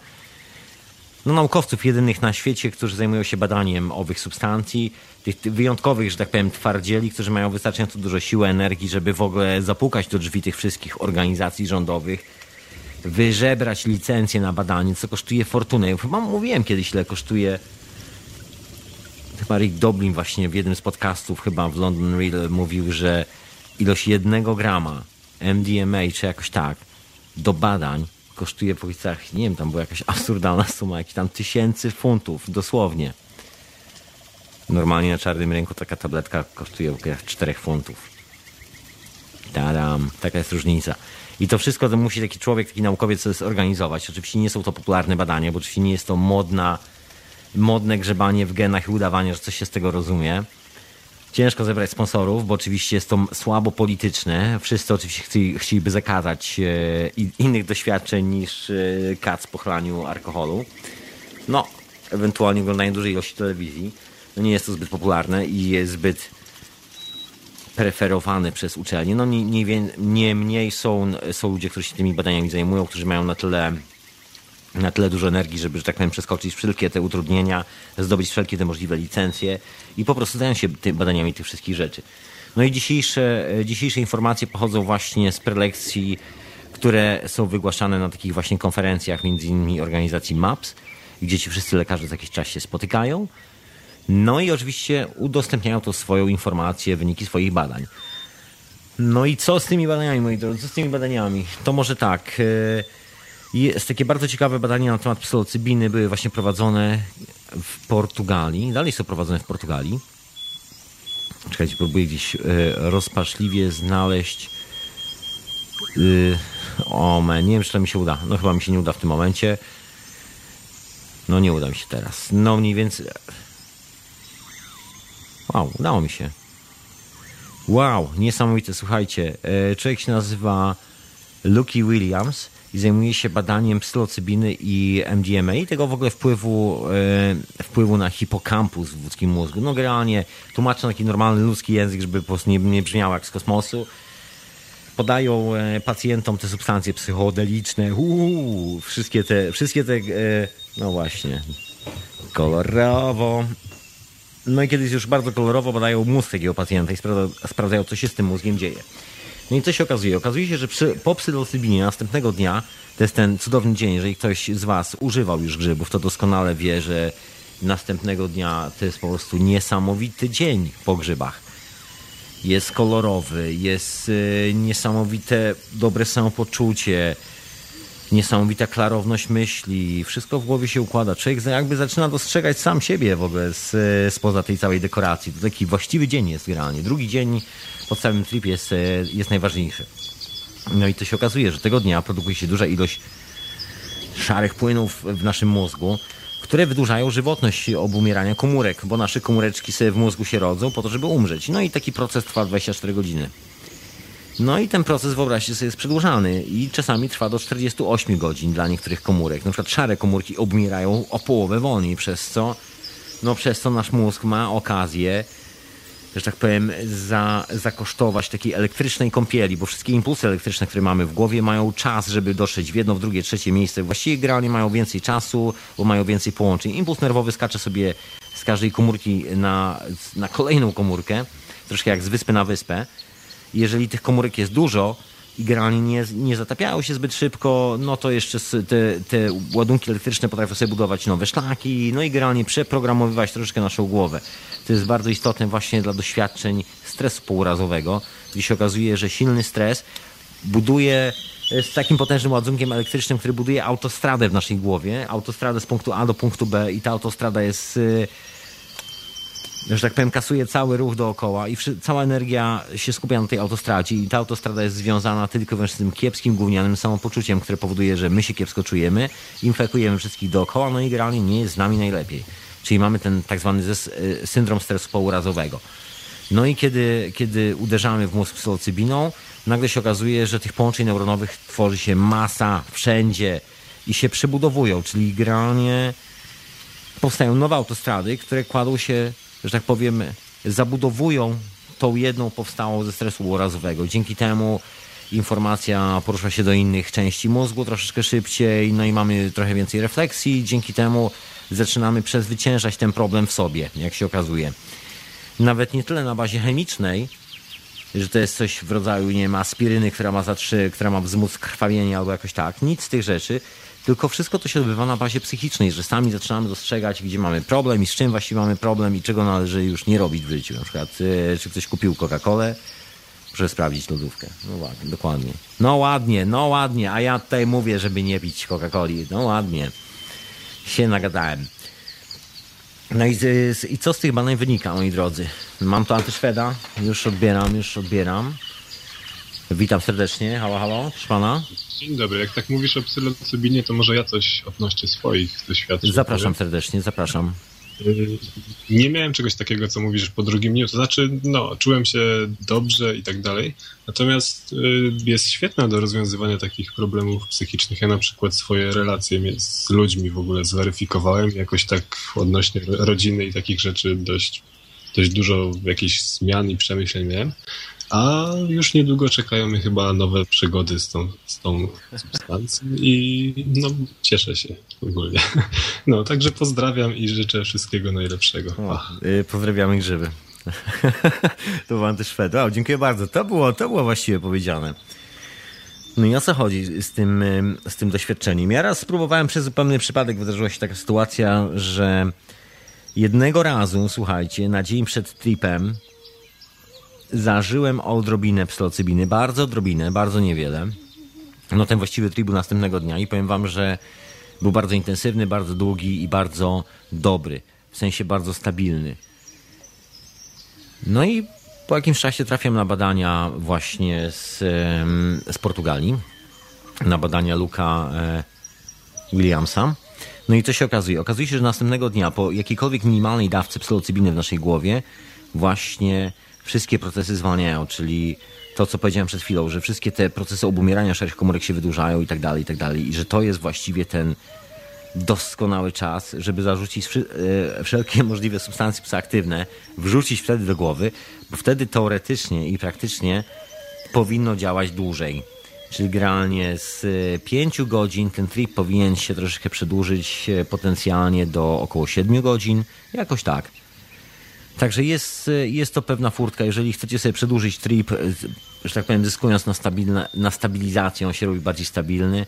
no, naukowców jedynych na świecie, którzy zajmują się badaniem owych substancji, tych wyjątkowych, że tak powiem, twardzieli, którzy mają wystarczająco dużo siły, energii, żeby w ogóle zapukać do drzwi tych wszystkich organizacji rządowych, wyżebrać licencję na badanie, co kosztuje fortunę. Chyba mówiłem kiedyś, ile kosztuje chyba Rick Doblin właśnie w jednym z podcastów chyba w London Real mówił, że ilość jednego grama MDMA, czy jakoś tak, do badań kosztuje w okolicach, nie wiem, tam była jakaś absurdalna suma, jakieś tam tysięcy funtów, dosłownie. Normalnie na czarnym rynku taka tabletka kosztuje w okolicach 4 funtów. Tadam, taka jest różnica. I to wszystko to musi taki człowiek, taki naukowiec zorganizować. Oczywiście nie są to popularne badania, bo oczywiście nie jest to modna modne grzebanie w genach i udawanie, że coś się z tego rozumie. Ciężko zebrać sponsorów, bo oczywiście jest to słabo polityczne. Wszyscy oczywiście chci, chcieliby zakazać e, innych doświadczeń niż e, kac po chlaniu alkoholu. No, ewentualnie oglądanie dużej ilości telewizji. No nie jest to zbyt popularne i jest zbyt preferowane przez uczelnie. No nie, nie, nie mniej są, są ludzie, którzy się tymi badaniami zajmują, którzy mają na tyle na tyle dużo energii, żeby, że tak powiem, przeskoczyć wszelkie te utrudnienia, zdobyć wszelkie te możliwe licencje i po prostu zająć się tym badaniami tych wszystkich rzeczy. No i dzisiejsze, dzisiejsze informacje pochodzą właśnie z prelekcji, które są wygłaszane na takich właśnie konferencjach, między innymi organizacji MAPS, gdzie ci wszyscy lekarze za jakiś czas się spotykają. No i oczywiście udostępniają to swoją informację, wyniki swoich badań. No i co z tymi badaniami, moi drodzy? Co z tymi badaniami? To może tak. Yy jest takie bardzo ciekawe badania na temat psylocybiny były właśnie prowadzone w Portugalii. Dalej są prowadzone w Portugalii. Czekajcie, próbuję gdzieś e, rozpaczliwie znaleźć. E, o, nie wiem, czy to mi się uda. No chyba mi się nie uda w tym momencie. No nie uda mi się teraz. No mniej więcej. Wow, udało mi się. Wow, niesamowite. Słuchajcie, e, człowiek się nazywa Lucky Williams i zajmuje się badaniem psylocybiny i MDMA i tego w ogóle wpływu, e, wpływu na hipokampus w ludzkim mózgu. No generalnie tłumaczę taki normalny ludzki język, żeby po prostu nie, nie brzmiało jak z kosmosu. Podają e, pacjentom te substancje psychodeliczne, uuu, wszystkie te, wszystkie te, e, no właśnie, kolorowo. No i kiedyś już bardzo kolorowo badają mózg takiego pacjenta i sprawdzają, co się z tym mózgiem dzieje. No i co się okazuje? Okazuje się, że przy, po psylocybinie następnego dnia, to jest ten cudowny dzień, jeżeli ktoś z Was używał już grzybów, to doskonale wie, że następnego dnia to jest po prostu niesamowity dzień po grzybach. Jest kolorowy, jest y, niesamowite dobre samopoczucie, niesamowita klarowność myśli, wszystko w głowie się układa. Człowiek jakby zaczyna dostrzegać sam siebie w ogóle z, spoza tej całej dekoracji. To taki właściwy dzień jest generalnie. Drugi dzień po całym tripie jest, e, jest najważniejszy. No i to się okazuje, że tego dnia produkuje się duża ilość szarych płynów w naszym mózgu, które wydłużają żywotność obumierania komórek, bo nasze komóreczki sobie w mózgu się rodzą po to, żeby umrzeć. No i taki proces trwa 24 godziny. No i ten proces, wyobraźcie sobie, jest przedłużany i czasami trwa do 48 godzin dla niektórych komórek. Na przykład szare komórki obmierają o połowę wolniej, przez co, no przez co nasz mózg ma okazję że tak powiem, za, zakosztować takiej elektrycznej kąpieli, bo wszystkie impulsy elektryczne, które mamy w głowie, mają czas, żeby dotrzeć w jedno, w drugie, trzecie miejsce. Właściwie generalnie mają więcej czasu, bo mają więcej połączeń. Impuls nerwowy skacze sobie z każdej komórki na, na kolejną komórkę, troszkę jak z wyspy na wyspę. Jeżeli tych komórek jest dużo, i generalnie nie, nie zatapiają się zbyt szybko, no to jeszcze te, te ładunki elektryczne potrafią sobie budować nowe szlaki, no i generalnie przeprogramowywać troszeczkę naszą głowę. To jest bardzo istotne właśnie dla doświadczeń stresu pourazowego, gdzie się okazuje, że silny stres buduje z takim potężnym ładunkiem elektrycznym, który buduje autostradę w naszej głowie, autostradę z punktu A do punktu B i ta autostrada jest y, że tak powiem, kasuje cały ruch dookoła i cała energia się skupia na tej autostradzie i ta autostrada jest związana tylko wyłącznie z tym kiepskim, gównianym samopoczuciem, które powoduje, że my się kiepsko czujemy, infekujemy wszystkich dookoła, no i generalnie nie jest z nami najlepiej. Czyli mamy ten tak zwany y, syndrom stresu pourazowego. No i kiedy, kiedy uderzamy w mózg psylocybiną, nagle się okazuje, że tych połączeń neuronowych tworzy się masa wszędzie i się przebudowują, czyli generalnie powstają nowe autostrady, które kładą się że tak powiem, zabudowują tą jedną powstałą ze stresu urazowego. Dzięki temu informacja porusza się do innych części mózgu troszeczkę szybciej, no i mamy trochę więcej refleksji. Dzięki temu zaczynamy przezwyciężać ten problem w sobie, jak się okazuje. Nawet nie tyle na bazie chemicznej, że to jest coś w rodzaju, nie wiem, aspiryny, która ma za trzy, która ma wzmóc krwawienia albo jakoś tak. Nic z tych rzeczy. Tylko wszystko to się odbywa na bazie psychicznej, że sami zaczynamy dostrzegać, gdzie mamy problem i z czym właściwie mamy problem i czego należy już nie robić w życiu. Na przykład, e, czy ktoś kupił Coca-Colę, proszę sprawdzić lodówkę. No ładnie, dokładnie. No ładnie, no ładnie, a ja tutaj mówię, żeby nie pić Coca-Coli. No ładnie. Się nagadałem. No i, i co z tych badań wynika, moi drodzy? Mam tu antyszweda, już odbieram, już odbieram. Witam serdecznie, halo, halo, proszę pana. Dzień dobry, jak tak mówisz o psylocybinie, to może ja coś odnośnie swoich doświadczeń. Zapraszam powiem. serdecznie, zapraszam. Y, nie miałem czegoś takiego, co mówisz po drugim dniu, to znaczy, no, czułem się dobrze i tak dalej, natomiast y, jest świetna do rozwiązywania takich problemów psychicznych. Ja na przykład swoje relacje z ludźmi w ogóle zweryfikowałem, jakoś tak odnośnie rodziny i takich rzeczy dość, dość dużo jakichś zmian i przemyśleń miałem. A już niedługo czekają mnie chyba nowe przygody z tą, z tą substancją i no, cieszę się ogólnie. No, także pozdrawiam i życzę wszystkiego najlepszego. O, yy, pozdrawiamy grzyby. to był antyszwed. O, dziękuję bardzo. To było, to było właściwie powiedziane. No i o co chodzi z tym, z tym doświadczeniem? Ja raz spróbowałem przez zupełny przypadek, wydarzyła się taka sytuacja, że jednego razu, słuchajcie, na dzień przed tripem zażyłem odrobinę psylocybiny, bardzo odrobinę, bardzo niewiele. No ten właściwy trip był następnego dnia i powiem wam, że był bardzo intensywny, bardzo długi i bardzo dobry, w sensie bardzo stabilny. No i po jakimś czasie trafiam na badania właśnie z, z Portugalii, na badania Luka e, Williamsa. No i co się okazuje? Okazuje się, że następnego dnia po jakiejkolwiek minimalnej dawce psylocybiny w naszej głowie właśnie wszystkie procesy zwalniają, czyli to, co powiedziałem przed chwilą, że wszystkie te procesy obumierania szarych komórek się wydłużają i tak dalej, i tak dalej. I że to jest właściwie ten doskonały czas, żeby zarzucić e, wszelkie możliwe substancje psychoaktywne, wrzucić wtedy do głowy, bo wtedy teoretycznie i praktycznie powinno działać dłużej. Czyli generalnie z 5 godzin ten trip powinien się troszeczkę przedłużyć e, potencjalnie do około 7 godzin, jakoś tak. Także jest, jest to pewna furtka. Jeżeli chcecie sobie przedłużyć trip, że tak powiem, zyskując na, stabilne, na stabilizację, on się robi bardziej stabilny.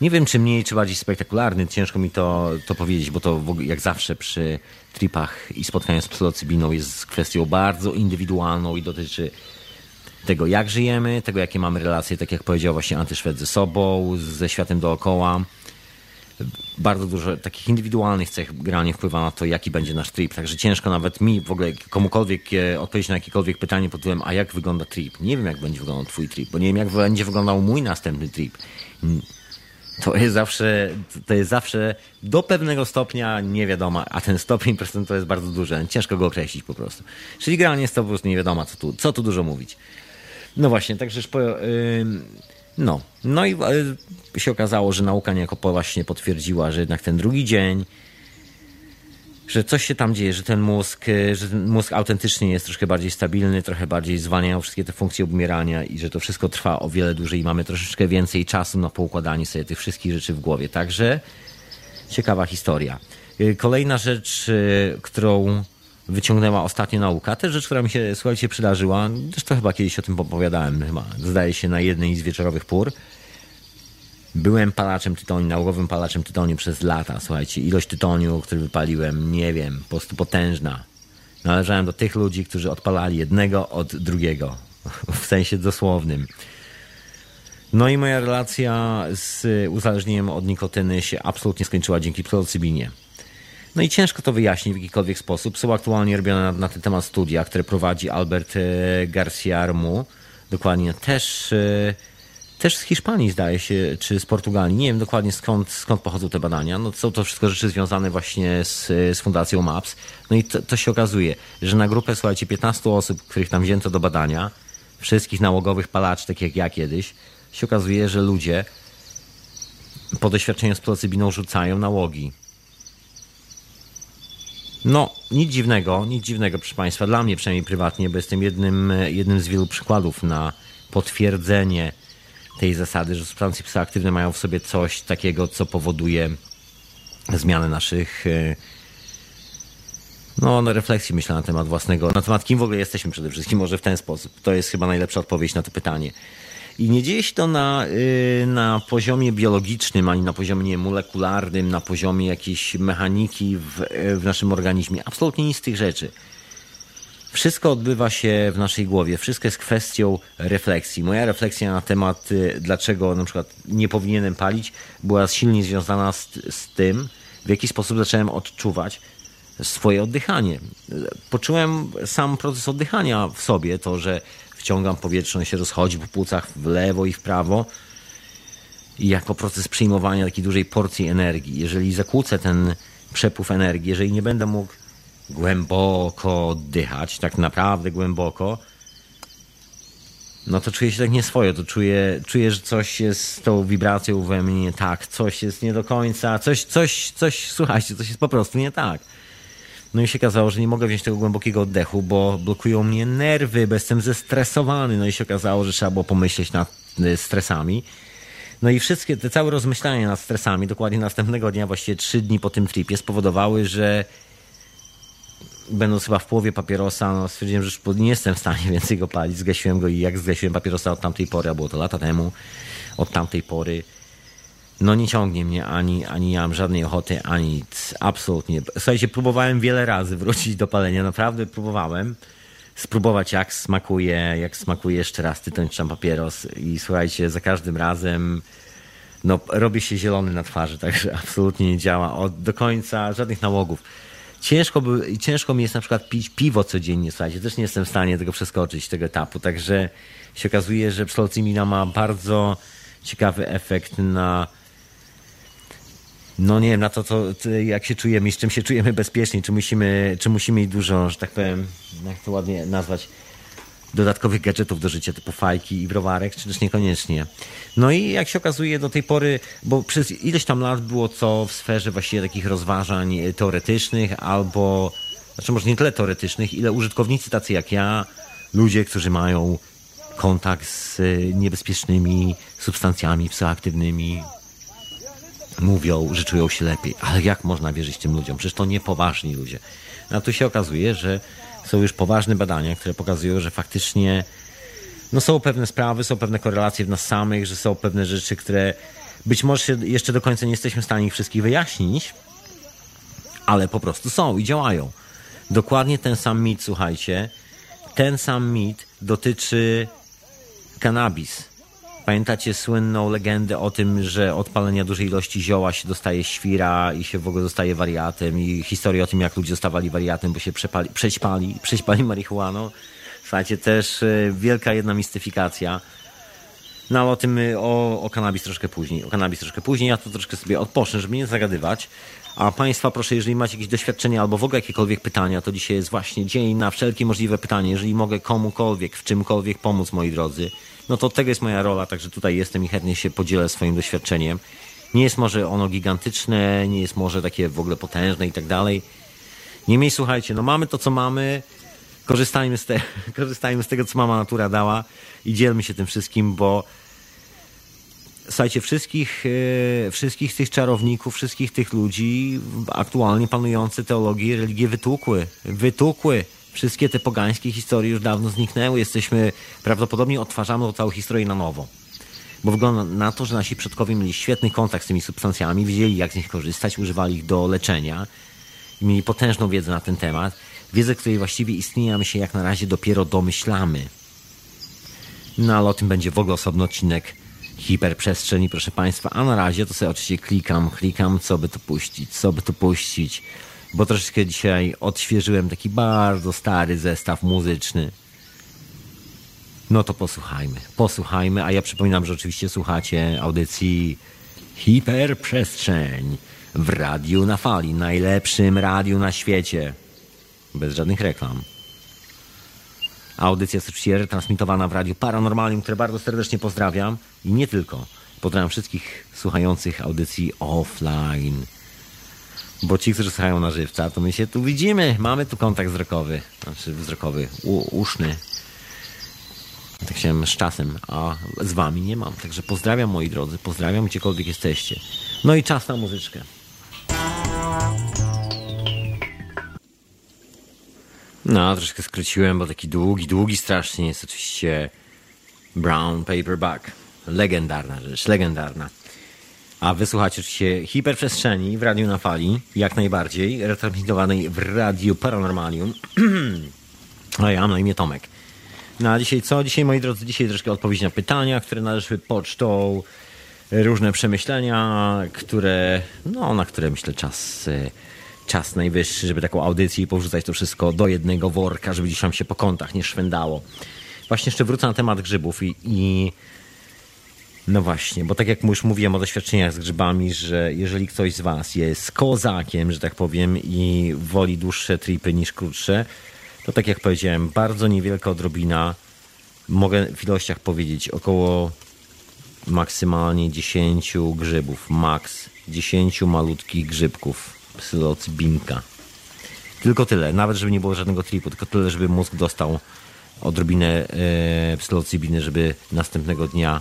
Nie wiem, czy mniej, czy bardziej spektakularny. Ciężko mi to, to powiedzieć, bo to jak zawsze przy tripach i spotkaniu z psylocybiną jest kwestią bardzo indywidualną i dotyczy tego, jak żyjemy, tego, jakie mamy relacje, tak jak powiedział właśnie Antyszwed ze sobą, ze światem dookoła bardzo dużo takich indywidualnych cech grania wpływa na to, jaki będzie nasz trip. Także ciężko nawet mi w ogóle komukolwiek e, odpowiedzieć na jakiekolwiek pytanie pod tytułem, a jak wygląda trip? Nie wiem, jak będzie wyglądał twój trip, bo nie wiem, jak będzie wyglądał mój następny trip. to jest zawsze, to jest zawsze do pewnego stopnia nie wiadomo, a ten stopień procentowy jest bardzo duży, ciężko go określić po prostu. Czyli gra nie jest to po prostu nie wiadomo, co tu, co tu dużo mówić. No właśnie, także po, yy, no. No i yy, się okazało, że nauka niejako właśnie potwierdziła, że jednak ten drugi dzień że coś się tam dzieje, że ten mózg, e, że ten mózg autentycznie jest troszkę bardziej stabilny, trochę bardziej zwalniają wszystkie te funkcje obmierania i że to wszystko trwa o wiele dłużej i mamy troszeczkę więcej czasu na poukładanie sobie tych wszystkich rzeczy w głowie. Także ciekawa historia. E, kolejna rzecz, e, którą wyciągnęła ostatnio nauka, też rzecz, która mi się, słuchajcie, przydarzyła, zresztą chyba kiedyś o tym opowiadałem, chyba, zdaje się, na jednej z wieczorowych pór, Byłem palaczem tytoniu, nałogowym palaczem tytoniu przez lata. Słuchajcie, ilość tytoniu, który wypaliłem, nie wiem, po prostu potężna. Należałem do tych ludzi, którzy odpalali jednego od drugiego. W sensie dosłownym. No i moja relacja z uzależnieniem od nikotyny się absolutnie skończyła dzięki psylocybinie. No i ciężko to wyjaśnić w jakikolwiek sposób. Są aktualnie robione na, na ten temat studia, które prowadzi Albert e, Garcia Armu. Dokładnie też e, też z Hiszpanii zdaje się, czy z Portugalii. Nie wiem dokładnie skąd, skąd pochodzą te badania. No, są to wszystko rzeczy związane właśnie z, z Fundacją MAPS. No i to, to, się okazuje, że na grupę, słuchajcie, 15 osób, których tam wzięto do badania, wszystkich nałogowych palaczy, tak jak ja kiedyś, się okazuje, że ludzie po doświadczeniu z plocybiną rzucają nałogi. No, nic dziwnego, nic dziwnego, proszę Państwa, dla mnie przynajmniej prywatnie, bo jestem jednym, jednym z wielu przykładów na potwierdzenie tej zasady, że substancje psychoaktywne mają w sobie coś takiego, co powoduje zmianę naszych e, no, no, refleksji myślę na temat własnego, na temat kim w ogóle jesteśmy przede wszystkim, może w ten sposób. To jest chyba najlepsza odpowiedź na to pytanie. I nie dzieje się to na, e, na poziomie biologicznym, ani na poziomie nie, molekularnym, na poziomie jakiejś mechaniki w, w naszym organizmie. Absolutnie nic z tych rzeczy. Wszystko odbywa się w naszej głowie, wszystko jest kwestią refleksji. Moja refleksja na temat, y, dlaczego na przykład nie powinienem palić, była silnie związana z, z tym, w jaki sposób zacząłem odczuwać swoje oddychanie. Poczułem sam proces oddychania w sobie, to, że wciągam powietrze, on się rozchodzi po płucach w lewo i w prawo i jako proces przyjmowania takiej dużej porcji energii. Jeżeli zakłócę ten przepływ energii, jeżeli nie będę mógł głęboko oddychać, tak naprawdę głęboko, no to czuję się tak nieswojo, to czuję, czuję, że coś jest z tą wibracją we mnie tak, coś jest nie do końca, coś, coś, coś, słuchajcie, coś jest po prostu nie tak. No i się okazało, że nie mogę wziąć tego głębokiego oddechu, bo blokują mnie nerwy, bo jestem zestresowany. No i się okazało, że trzeba było pomyśleć nad y, stresami. No i wszystkie te całe rozmyślania nad stresami, dokładnie następnego dnia, właściwie trzy dni po tym tripie, spowodowały, że będąc chyba w połowie papierosa, no stwierdziłem, że już nie jestem w stanie więcej go palić. Zgasiłem go i jak zgasiłem papierosa od tamtej pory, a było to lata temu, od tamtej pory, no nie ciągnie mnie ani, ani nie mam żadnej ochoty, ani. Absolutnie. Słuchajcie, próbowałem wiele razy wrócić do palenia. Naprawdę próbowałem spróbować jak smakuje, jak smakuje jeszcze raz tytoń czy papieros i słuchajcie, za każdym razem no, robi się zielony na twarzy, także absolutnie nie działa od, do końca, żadnych nałogów ciężko, by, ciężko mi jest na przykład pić piwo codziennie, słuchajcie, też nie jestem w stanie tego przeskoczyć, tego etapu, także się okazuje, że psylocybina ma bardzo ciekawy efekt na no nie wiem, na to, co, jak się czujemy i z czym się czujemy bezpiecznie, czy musimy, czy musimy mieć dużo, że tak powiem, jak to ładnie nazwać, dodatkowych gadżetów do życia, typu fajki i browarek, czy też niekoniecznie. No i jak się okazuje do tej pory, bo przez ileś tam lat było co w sferze właściwie takich rozważań teoretycznych albo, znaczy może nie tyle teoretycznych, ile użytkownicy tacy jak ja, ludzie, którzy mają kontakt z niebezpiecznymi substancjami psychoaktywnymi, mówią, że czują się lepiej. Ale jak można wierzyć tym ludziom? Przecież to niepoważni ludzie. No tu się okazuje, że są już poważne badania, które pokazują, że faktycznie no są pewne sprawy, są pewne korelacje w nas samych, że są pewne rzeczy, które być może jeszcze do końca nie jesteśmy w stanie ich wszystkich wyjaśnić, ale po prostu są i działają. Dokładnie ten sam mit, słuchajcie, ten sam mit dotyczy cannabis. Pamiętacie słynną legendę o tym, że od palenia dużej ilości zioła się dostaje świra i się w ogóle zostaje wariatem i historię o tym, jak ludzie zostawali wariatem, bo się przepali, przećpali, przećpali marihuaną. Słuchajcie, też e, wielka jedna mistyfikacja. No ale o tym, y, o, o kanabis troszkę później. O kanabis troszkę później. Ja to troszkę sobie odpocznę, żeby nie zagadywać. A Państwa proszę, jeżeli macie jakieś doświadczenia albo w ogóle jakiekolwiek pytania, to dzisiaj jest właśnie dzień na wszelkie możliwe pytanie. Jeżeli mogę komukolwiek, w czymkolwiek pomóc, moi drodzy, no to tego jest moja rola, także tutaj jestem i chętnie się podzielę swoim doświadczeniem. Nie jest może ono gigantyczne, nie jest może takie w ogóle potężne i tak dalej. Niemniej słuchajcie, no mamy to, co mamy, korzystajmy z, te, korzystajmy z tego, co mama natura dała i dzielmy się tym wszystkim, bo słuchajcie, wszystkich, e, wszystkich tych czarowników, wszystkich tych ludzi aktualnie panujące teologii religie wytłukły. Wytłukły. Wszystkie te pogańskie historie już dawno zniknęły. Jesteśmy, prawdopodobnie odtwarzamy całą historię na nowo. Bo wygląda na to, że nasi przodkowie mieli świetny kontakt z tymi substancjami, wiedzieli jak z nich korzystać, używali ich do leczenia i mieli potężną wiedzę na ten temat. Wiedzę, której właściwie istnieje, a my się jak na razie dopiero domyślamy. No ale o tym będzie w ogóle osobny odcinek hiperprzestrzeni, proszę Państwa. A na razie to sobie oczywiście klikam, klikam, co by tu puścić, co by tu puścić, bo troszeczkę dzisiaj odświeżyłem taki bardzo stary zestaw muzyczny. No to posłuchajmy, posłuchajmy, a ja przypominam, że oczywiście słuchacie audycji Hiperprzestrzeń w Radiu na Fali, najlepszym radiu na świecie. Bez żadnych reklam. Audycja jest oczywiście retransmitowana w Radiu Paranormalium, które bardzo serdecznie pozdrawiam. I nie tylko. Pozdrawiam wszystkich słuchających audycji offline. Bo ci, którzy słuchają na żywca, to my się tu widzimy. Mamy tu kontakt wzrokowy. Znaczy wzrokowy, u, uszny. Tak się z czasem, a z wami nie mam. Także pozdrawiam moi drodzy, pozdrawiam gdziekolwiek jesteście. No i czas na muzyczkę. No, troszkę skróciłem, bo taki długi, długi strasznie jest oczywiście Brown Paperback. Legendarna rzecz, legendarna. A wysłuchacie oczywiście hiperprzestrzeni w Radiu na Fali, jak najbardziej, retransmitowanej w Radiu Paranormalium. a ja mam na imię Tomek. No a dzisiaj co? Dzisiaj, moi drodzy, dzisiaj troszkę odpowiedź na pytania, które należy pocztą, różne przemyślenia, które, no, na które myślę czas y, czas najwyższy, żeby taką audycję i powrzucać to wszystko do jednego worka, żeby gdzieś tam się po kątach nie szwędało. Właśnie jeszcze wrócę na temat grzybów i, i no właśnie, bo tak jak już mówiłem o doświadczeniach z grzybami, że jeżeli ktoś z Was jest kozakiem, że tak powiem, i woli dłuższe tripy niż krótsze, to tak jak powiedziałem, bardzo niewielka odrobina, mogę w ilościach powiedzieć około maksymalnie 10 grzybów, maks 10 malutkich grzybków psylocybinka. Tylko tyle, nawet żeby nie było żadnego tripu, tylko tyle, żeby mózg dostał odrobinę e, żeby następnego dnia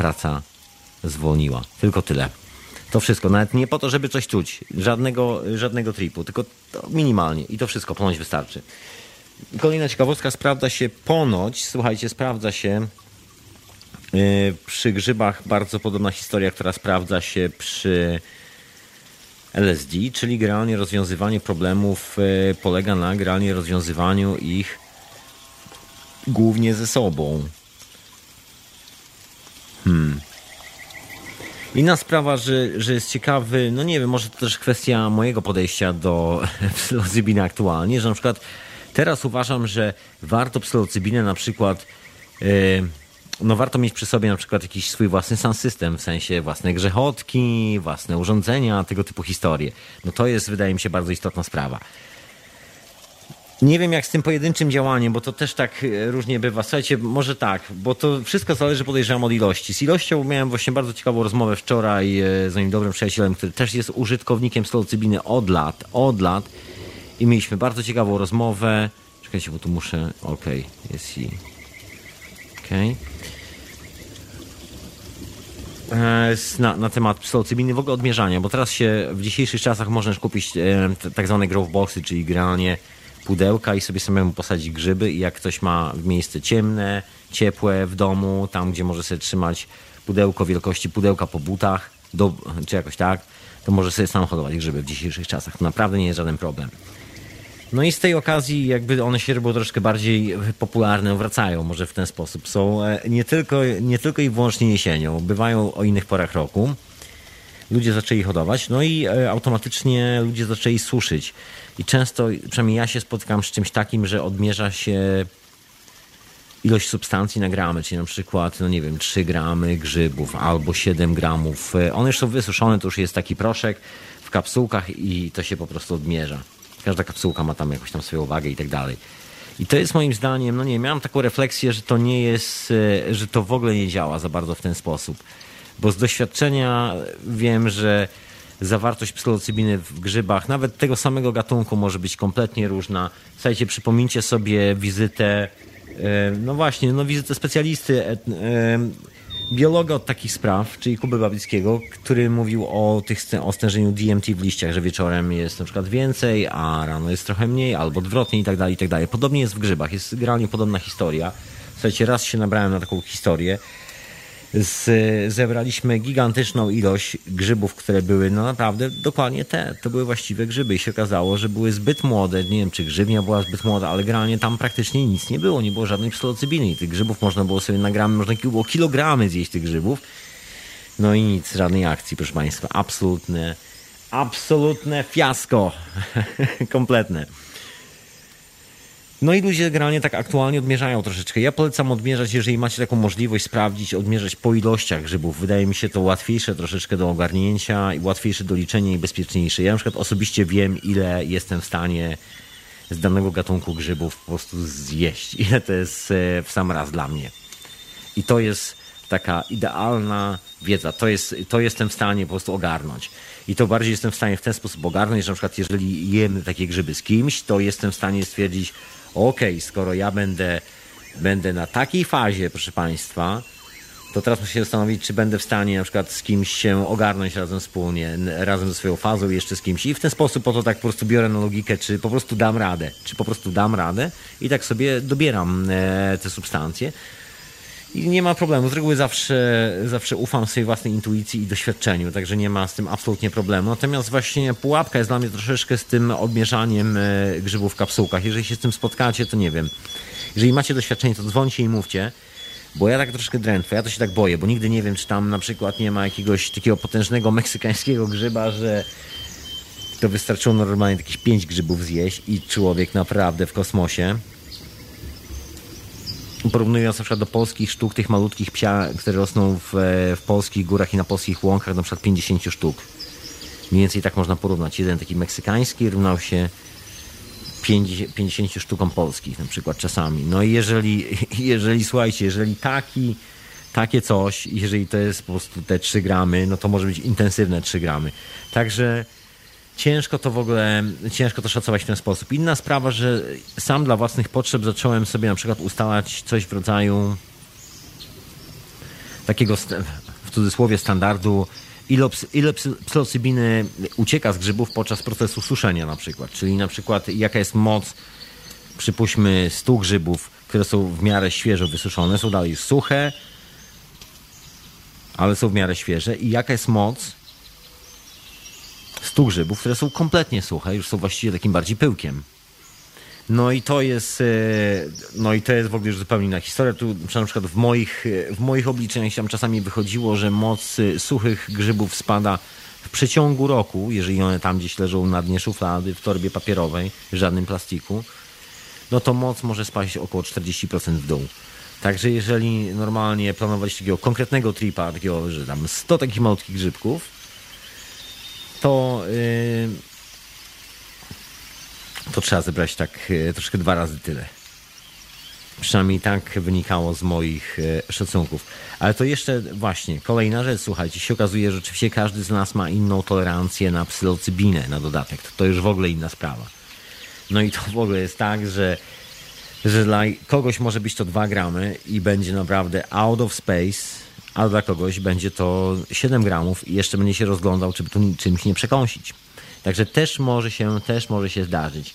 praca zwolniła. Tylko tyle. To wszystko, nawet nie po to, żeby coś czuć, żadnego, żadnego tripu, tylko minimalnie i to wszystko ponoć wystarczy. Kolejna ciekawostka, sprawdza się ponoć, słuchajcie, sprawdza się yy, przy grzybach bardzo podobna historia, która sprawdza się przy LSD, czyli generalnie rozwiązywanie problemów e, polega na generalnie rozwiązywaniu ich głównie ze sobą. Hmm. Inna sprawa, że, że jest ciekawy, no nie wiem, może to też kwestia mojego podejścia do psylocybiny aktualnie, że na przykład teraz uważam, że warto psylocybinę na przykład yy, no warto mieć przy sobie na przykład jakiś swój własny sound system, w sensie własne grzechotki, własne urządzenia, tego typu historie. No to jest, wydaje mi się, bardzo istotna sprawa. Nie wiem jak z tym pojedynczym działaniem, bo to też tak e, różnie bywa. Słuchajcie, może tak, bo to wszystko zależy, podejrzewam, od ilości. Z ilością miałem właśnie bardzo ciekawą rozmowę wczoraj e, z moim dobrym przyjacielem, który też jest użytkownikiem psylocybiny od lat, od lat. I mieliśmy bardzo ciekawą rozmowę. Czekajcie, bo tu muszę... Okej, okay, jest i... Okej. Okay. E, na, na temat psylocybiny, w ogóle odmierzania, bo teraz się w dzisiejszych czasach można kupić e, tak zwane growth boxy, czyli generalnie pudełka i sobie samemu posadzić grzyby i jak ktoś ma miejsce ciemne, ciepłe w domu, tam gdzie może sobie trzymać pudełko wielkości pudełka po butach, do, czy jakoś tak, to może sobie sam hodować grzyby w dzisiejszych czasach. To naprawdę nie jest żaden problem. No i z tej okazji jakby one się robią troszkę bardziej popularne, wracają może w ten sposób. Są e, nie tylko, nie tylko i wyłącznie jesienią, bywają o innych porach roku. Ludzie zaczęli hodować, no i e, automatycznie ludzie zaczęli suszyć. I często, przynajmniej ja się spotykam z czymś takim, że odmierza się ilość substancji na gramy, czyli na przykład, no nie wiem, 3 gramy grzybów albo 7 gramów. E, one już są wysuszone, to już jest taki proszek w kapsułkach i to się po prostu odmierza. Każda kapsułka ma tam jakąś tam swoją wagę i tak dalej. I to jest moim zdaniem, no nie, miałem taką refleksję, że to nie jest, e, że to w ogóle nie działa za bardzo w ten sposób. Bo z doświadczenia wiem, że zawartość psylocybiny w grzybach, nawet tego samego gatunku może być kompletnie różna. Słuchajcie, przypomnijcie sobie wizytę, e, no właśnie, no wizytę specjalisty, e, biologa od takich spraw, czyli Kuby Babickiego, który mówił o, tych, o stężeniu DMT w liściach, że wieczorem jest na przykład więcej, a rano jest trochę mniej, albo odwrotnie i tak dalej, i tak dalej. Podobnie jest w grzybach, jest generalnie podobna historia. Słuchajcie, raz się nabrałem na taką historię, z, zebraliśmy gigantyczną ilość grzybów, które były no naprawdę dokładnie te. To były właściwe grzyby i się okazało, że były zbyt młode. Nie wiem, czy grzybnia była zbyt młoda, ale generalnie tam praktycznie nic nie było. Nie było żadnej psylocybiny. Tych grzybów można było sobie nagramy, można było kilogramy zjeść tych grzybów. No i nic, żadnej akcji, proszę Państwa. Absolutne, absolutne fiasko. Kompletne. No i ludzie generalnie tak aktualnie odmierzają troszeczkę. Ja polecam odmierzać, jeżeli macie taką możliwość sprawdzić, odmierzać po ilościach grzybów. Wydaje mi się to łatwiejsze troszeczkę do ogarnięcia i łatwiejsze do liczenia i bezpieczniejsze. Ja na przykład osobiście wiem, ile jestem w stanie z danego gatunku grzybów po prostu zjeść. Ile to jest e, w sam raz dla mnie. I to jest taka idealna wiedza. To, jest, to jestem w stanie po prostu ogarnąć. I to bardziej jestem w stanie w ten sposób ogarnąć, że na przykład jeżeli jem takie grzyby z kimś, to jestem w stanie stwierdzić, ok, skoro ja będę, będę na takiej fazie, proszę Państwa, to teraz muszę się zastanowić, czy będę w stanie na przykład z kimś się ogarnąć razem wspólnie, razem ze swoją fazą jeszcze z kimś i w ten sposób po to tak po prostu biorę na logikę, czy po prostu dam radę, czy po prostu dam radę i tak sobie dobieram e, te substancje. I nie ma problemu. Z reguły zawsze, zawsze ufam swojej własnej intuicji i doświadczeniu, także nie ma z tym absolutnie problemu. Natomiast właśnie pułapka jest dla mnie troszeczkę z tym odmierzaniem e, grzybów w kapsułkach. Jeżeli się z tym spotkacie, to nie wiem. Jeżeli macie doświadczenie, to dzwońcie i mówcie. Bo ja tak troszkę drętwę, ja to się tak boję, bo nigdy nie wiem, czy tam na przykład nie ma jakiegoś takiego potężnego meksykańskiego grzyba, że to wystarczyło normalnie jakieś pięć grzybów zjeść i człowiek naprawdę w kosmosie porównując na przykład do polskich sztuk, tych malutkich psia, które rosną w, e, w polskich górach i na polskich łąkach, na przykład 50 sztuk. Mniej więcej tak można porównać. Jeden taki meksykański równał się 50, 50 sztukom polskich na przykład czasami. No i jeżeli, jeżeli słuchajcie, jeżeli taki, takie coś, jeżeli to jest po prostu te 3 gramy, no to może być intensywne 3 gramy. Także ciężko to w ogóle, ciężko to szacować w ten sposób. Inna sprawa, że sam dla własnych potrzeb zacząłem sobie na przykład ustalać coś w rodzaju takiego w cudzysłowie standardu, ile, ile psylocybiny ucieka z grzybów podczas procesu suszenia na przykład. Czyli na przykład jaka jest moc, przypuśćmy 100 grzybów, które są w miarę świeżo wysuszone, są dalej suche, ale są w miarę świeże i jaka jest moc 100 grzybów, które są kompletnie suche, już są właściwie takim bardziej pyłkiem. No i to jest, e, no i to jest w ogóle już zupełnie inna historia. Tu na przykład w moich, e, w moich obliczeniach tam czasami wychodziło, że moc e, suchych grzybów spada w przeciągu roku, jeżeli one tam gdzieś leżą na dnie szuflady, w torbie papierowej, w żadnym plastiku, no to moc może spaść około 40% w dół. Także jeżeli normalnie planować takiego konkretnego tripa, takiego, że tam 100 takich malutkich grzybków, to, yy, to trzeba zebrać tak yy, troszkę dwa razy tyle. Przynajmniej tak wynikało z moich yy, szacunków. Ale to jeszcze właśnie, kolejna rzecz, słuchajcie, się okazuje, że rzeczywiście każdy z nas ma inną tolerancję na psylocybinę na dodatek. To, to już w ogóle inna sprawa. No i to w ogóle jest tak, że że dla kogoś może być to 2 gramy i będzie naprawdę out of space, a dla kogoś będzie to 7 gramów i jeszcze będzie się rozglądał, czy tu czymś nie przekąsić. Także też może się, też może się zdarzyć.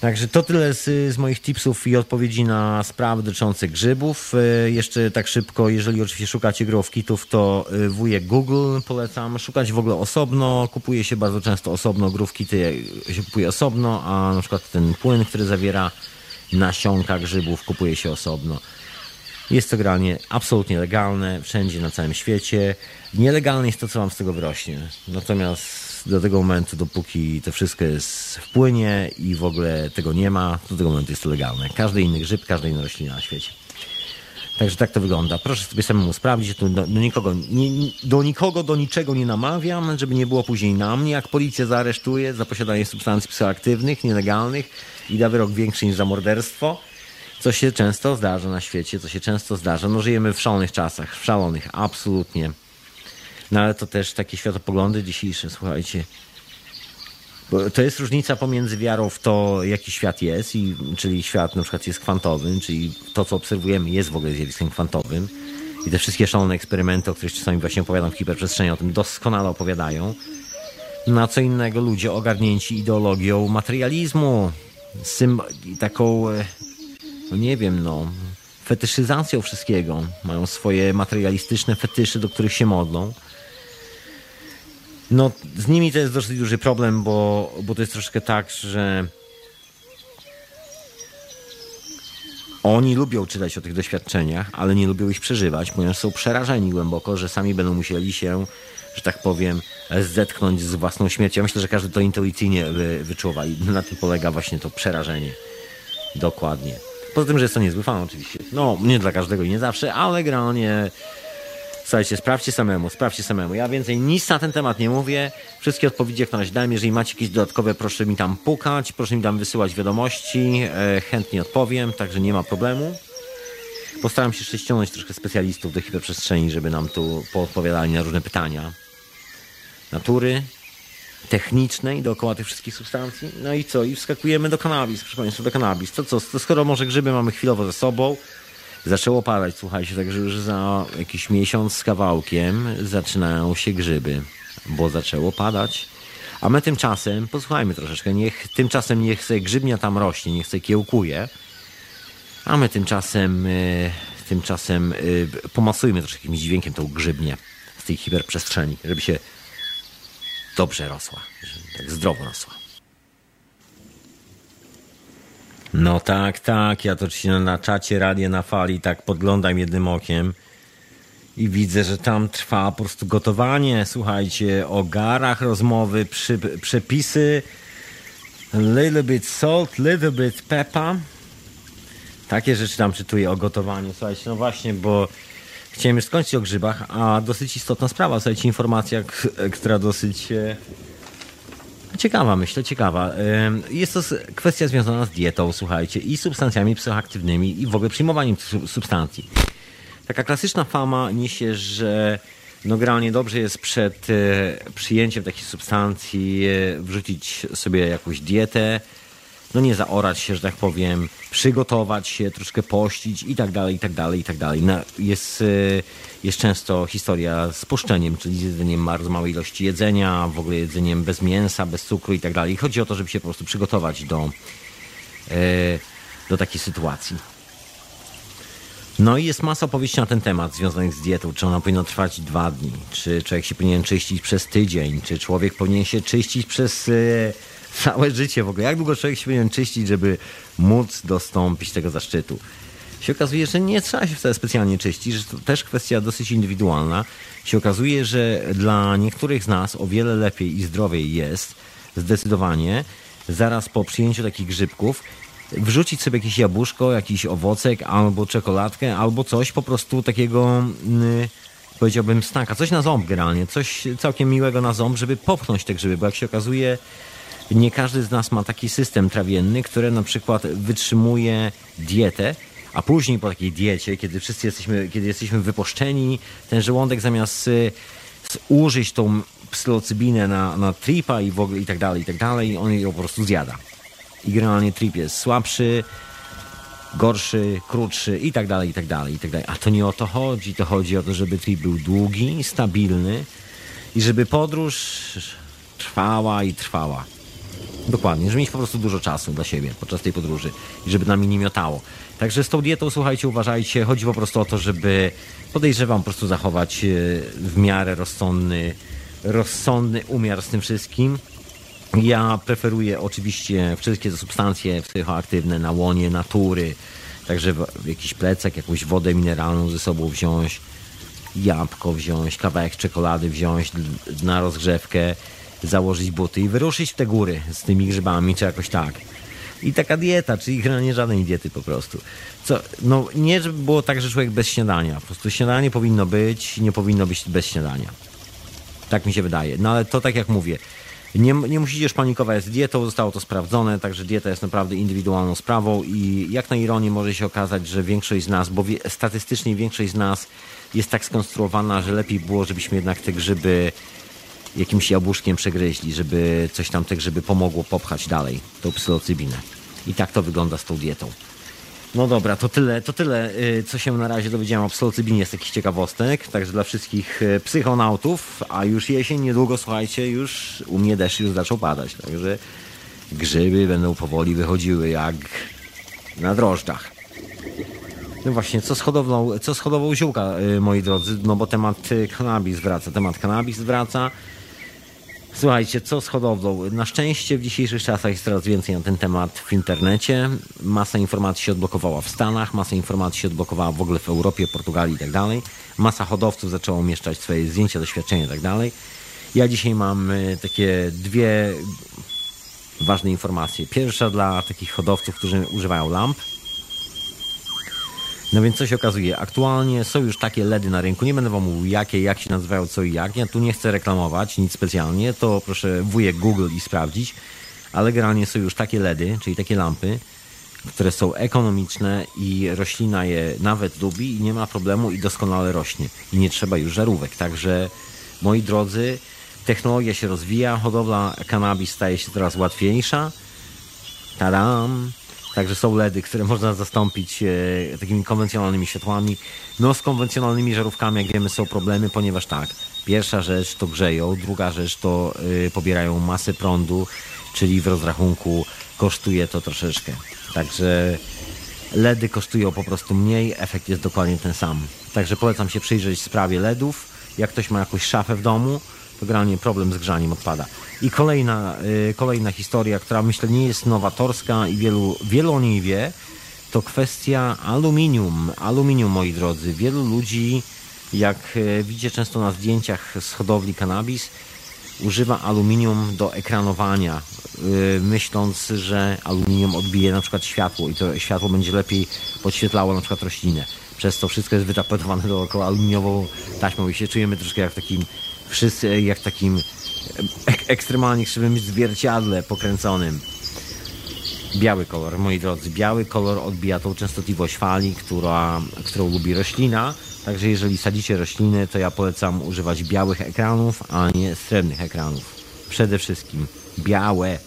Także to tyle z, z, moich tipsów i odpowiedzi na sprawy dotyczące grzybów. E, jeszcze tak szybko, jeżeli oczywiście szukacie grów kitów, to e, wujek Google polecam. Szukać w ogóle osobno. Kupuje się bardzo często osobno grów kity się kupuje osobno, a na przykład ten płyn, który zawiera nasionka grzybów, kupuje się osobno. Jest to granie absolutnie legalne, wszędzie na całym świecie. Nielegalne jest to, co wam z tego wyrośnie. Natomiast do tego momentu, dopóki to wszystko jest w płynie i w ogóle tego nie ma, do tego momentu jest to legalne. Każdy inny grzyb, każda inna roślina na świecie. Także tak to wygląda. Proszę sobie samemu sprawdzić. Do, do, nikogo, nie, do nikogo, do niczego nie namawiam, żeby nie było później na mnie, jak policja zaaresztuje za posiadanie substancji psychoaktywnych, nielegalnych i da wyrok większy niż za morderstwo. Co się często zdarza na świecie, co się często zdarza. No żyjemy w szalonych czasach, w szalonych, absolutnie. No ale to też takie światopoglądy dzisiejsze, słuchajcie. Bo to jest różnica pomiędzy wiarą w to, jaki świat jest, i, czyli świat na przykład jest kwantowym, czyli to, co obserwujemy, jest w ogóle zjawiskiem kwantowym. I te wszystkie szalone eksperymenty, o których czasami właśnie opowiadam w hiperprzestrzeni, o tym doskonale opowiadają. Na co innego ludzie ogarnięci ideologią materializmu, taką, e, no nie wiem, no, fetyszyzacją wszystkiego. Mają swoje materialistyczne fetysze, do których się modlą. No, z nimi to jest dosyć duży problem, bo, bo to jest troszkę tak, że oni lubią czytać o tych doświadczeniach, ale nie lubią ich przeżywać, ponieważ są przerażeni głęboko, że sami będą musieli się, że tak powiem, zetknąć z własną śmiercią. Myślę, że każdy to intuicyjnie wy, wyczuwa i na tym polega właśnie to przerażenie. Dokładnie. Poza tym, że jest to niezły fan oczywiście. No, nie dla każdego i nie zawsze, ale generalnie Słuchajcie, sprawdźcie samemu, sprawdźcie samemu. Ja więcej nic na ten temat nie mówię. Wszystkie odpowiedzi jak na razie dałem. Jeżeli macie jakieś dodatkowe, proszę mi tam pukać, proszę mi tam wysyłać wiadomości. E, chętnie odpowiem, także nie ma problemu. Postaram się jeszcze ściągnąć troszkę specjalistów do hiperprzestrzeni, żeby nam tu poodpowiadali na różne pytania natury, technicznej dookoła tych wszystkich substancji. No i co? I wskakujemy do kanabis, proszę Państwa, do kanabis. To co? To skoro może grzyby mamy chwilowo ze sobą, zaczęło padać, słuchajcie, także już za jakiś miesiąc z kawałkiem zaczynają się grzyby, bo zaczęło padać. A my tymczasem, posłuchajmy troszeczkę, niech tymczasem niech sobie grzybnia tam rośnie, niech sobie kiełkuje, a my tymczasem, y, tymczasem y, pomasujmy troszkę jakimś dźwiękiem tą grzybnię z tej hiperprzestrzeni, żeby się dobrze rosła, tak zdrowo rosła. No tak, tak. Ja to oczywiście na czacie Radia na Fali tak podglądam jednym okiem i widzę, że tam trwa po prostu gotowanie. Słuchajcie, o garach rozmowy, przy, przepisy, little bit salt, little bit pepper. Takie rzeczy tam czytuję o gotowaniu. Słuchajcie, no właśnie, bo chciałem już skończyć o grzybach, a dosyć istotna sprawa. Słuchajcie, informacja, która dosyć e, Ciekawa, myślę, ciekawa. Jest to kwestia związana z dietą, słuchajcie, i substancjami psychoaktywnymi i w ogóle przyjmowaniem substancji. Taka klasyczna fama niesie, że no generalnie dobrze jest przed e, przyjęciem takich substancji e, wrzucić sobie jakąś dietę, no nie zaorać się, że tak powiem, przygotować się, troszkę pościć i tak dalej, i tak dalej, i tak dalej. No, jest, e, jest często historia z puszczeniem, czyli z jedzeniem bardzo małej ilości jedzenia, w ogóle jedzeniem bez mięsa, bez cukru i tak dalej. Chodzi o to, żeby się po prostu przygotować do, e, do takiej sytuacji. No i jest masa opowieści na ten temat związanych z dietą. Czy ona powinna trwać dwa dni? Czy człowiek się powinien czyścić przez tydzień? Czy człowiek powinien się czyścić przez e, całe życie w ogóle. Jak długo człowiek się powinien czyścić, żeby móc dostąpić tego zaszczytu? Się okazuje, że nie trzeba się wcale specjalnie czyścić, że to też kwestia dosyć indywidualna. Się okazuje, że dla niektórych z nas o wiele lepiej i zdrowiej jest zdecydowanie zaraz po przyjęciu takich grzybków wrzucić sobie jakieś jabłuszko, jakiś owocek, albo czekoladkę, albo coś po prostu takiego, yy, powiedziałbym, snaka, coś na ząb generalnie, coś całkiem miłego na ząb, żeby popchnąć te grzyby, bo jak się okazuje, nie każdy z nas ma taki system trawienny, który na przykład wytrzymuje dietę, a później po takiej diecie, kiedy wszyscy jesteśmy, kiedy jesteśmy wyposzczeni, ten żołądek zamiast y, użyć tą psylocybinę na, na tripa i w ogóle i tak dalej, i tak dalej, on ją po prostu zjada. I generalnie trip jest słabszy, gorszy, krótszy i tak dalej, i tak dalej, i tak dalej. A to nie o to chodzi. To chodzi o to, żeby trip był długi, stabilny i żeby podróż trwała i trwała. Dokładnie, żeby mieć po prostu dużo czasu dla siebie podczas tej podróży i żeby nami nie miotało. Także z tą dietą, słuchajcie, uważajcie, chodzi po prostu o to, żeby podejrzewam po prostu zachować e, w miarę rozsądny, rozsądny umiar z tym wszystkim. Ja preferuję oczywiście wszystkie te substancje psychoaktywne na łonie natury, także jakiś plecak, jakąś wodę mineralną ze sobą wziąć, jabłko wziąć, kawałek czekolady wziąć na rozgrzewkę założyć buty i wyruszyć w te góry z tymi grzybami, czy jakoś tak. I taka dieta, czyli nie żadnej diety po prostu. Co, no nie, żeby było tak, że człowiek bez śniadania. Po prostu śniadanie powinno być, nie powinno być bez śniadania. Tak mi się wydaje. No ale to tak jak mówię, nie, nie musicie już panikować z dietą, zostało to sprawdzone, także dieta jest naprawdę indywidualną sprawą i jak na ironię może się okazać, że większość z nas, bo wie, statystycznie większość z nas jest tak skonstruowana, że lepiej było, żebyśmy jednak te grzyby jakimś jabłuszkiem przegryźli, żeby coś tam te grzyby pomogło popchać dalej, tą psylocybinę. I tak to wygląda z tą dietą. No dobra, to tyle, to tyle, y, co się na razie dowiedziałem o psylocybinie z takich ciekawostek. Także dla wszystkich y, psychonautów, a już jesień, niedługo, słuchajcie, już u mnie deszcz już zaczął padać. Także grzyby będą powoli wychodziły jak na drożdżach. No właśnie, co z hodowlą, co z hodowlą ziółka, y, moi drodzy? No bo temat kanabis wraca, temat kanabis wraca. Słuchajcie, co z hodowlą? Na szczęście w dzisiejszych czasach jest coraz więcej na ten temat w internecie. Masa informacji się odblokowała w Stanach, masa informacji się odblokowała w ogóle w Europie, Portugalii i tak dalej. Masa hodowców zaczęła umieszczać swoje zdjęcia, doświadczenia i tak dalej. Ja dzisiaj mam y, takie dwie ważne informacje. Pierwsza dla takich hodowców, którzy używają lamp. No więc co się okazuje? Aktualnie są już takie LEDy na rynku. Nie będę wam mówił jakie, jak się nazywają, co i jak. Ja tu nie chcę reklamować nic specjalnie. To proszę wujek Google i sprawdzić. Ale generalnie są już takie LEDy, czyli takie lampy, które są ekonomiczne i roślina je nawet lubi i nie ma problemu i doskonale rośnie. I nie trzeba już żarówek. Także moi drodzy, technologia się rozwija, hodowla kanabis staje się coraz łatwiejsza. Tadam! Także są LEDy, które można zastąpić e, takimi konwencjonalnymi światłami. No z konwencjonalnymi żarówkami, jak wiemy, są problemy, ponieważ tak, pierwsza rzecz to grzeją, druga rzecz to e, pobierają masę prądu, czyli w rozrachunku kosztuje to troszeczkę. Także LEDy kosztują po prostu mniej, efekt jest dokładnie ten sam. Także polecam się przyjrzeć sprawie LEDów. Jak ktoś ma jakąś szafę w domu, generalnie problem z grzaniem odpada. I kolejna, y, kolejna historia, która myślę nie jest nowatorska i wielu, wielu o niej wie, to kwestia aluminium. Aluminium, moi drodzy. Wielu ludzi, jak y, widzicie często na zdjęciach z hodowli cannabis, używa aluminium do ekranowania, y, myśląc, że aluminium odbije na przykład światło i to światło będzie lepiej podświetlało na przykład roślinę. Przez to wszystko jest wytapetowane dookoła aluminiową taśmą i się czujemy troszkę jak w takim, wszyscy jak w takim ek ekstremalnie krzywym zwierciadle pokręconym. Biały kolor, moi drodzy, biały kolor odbija tą częstotliwość fali, która, którą lubi roślina. Także jeżeli sadzicie rośliny, to ja polecam używać białych ekranów, a nie srebrnych ekranów. Przede wszystkim białe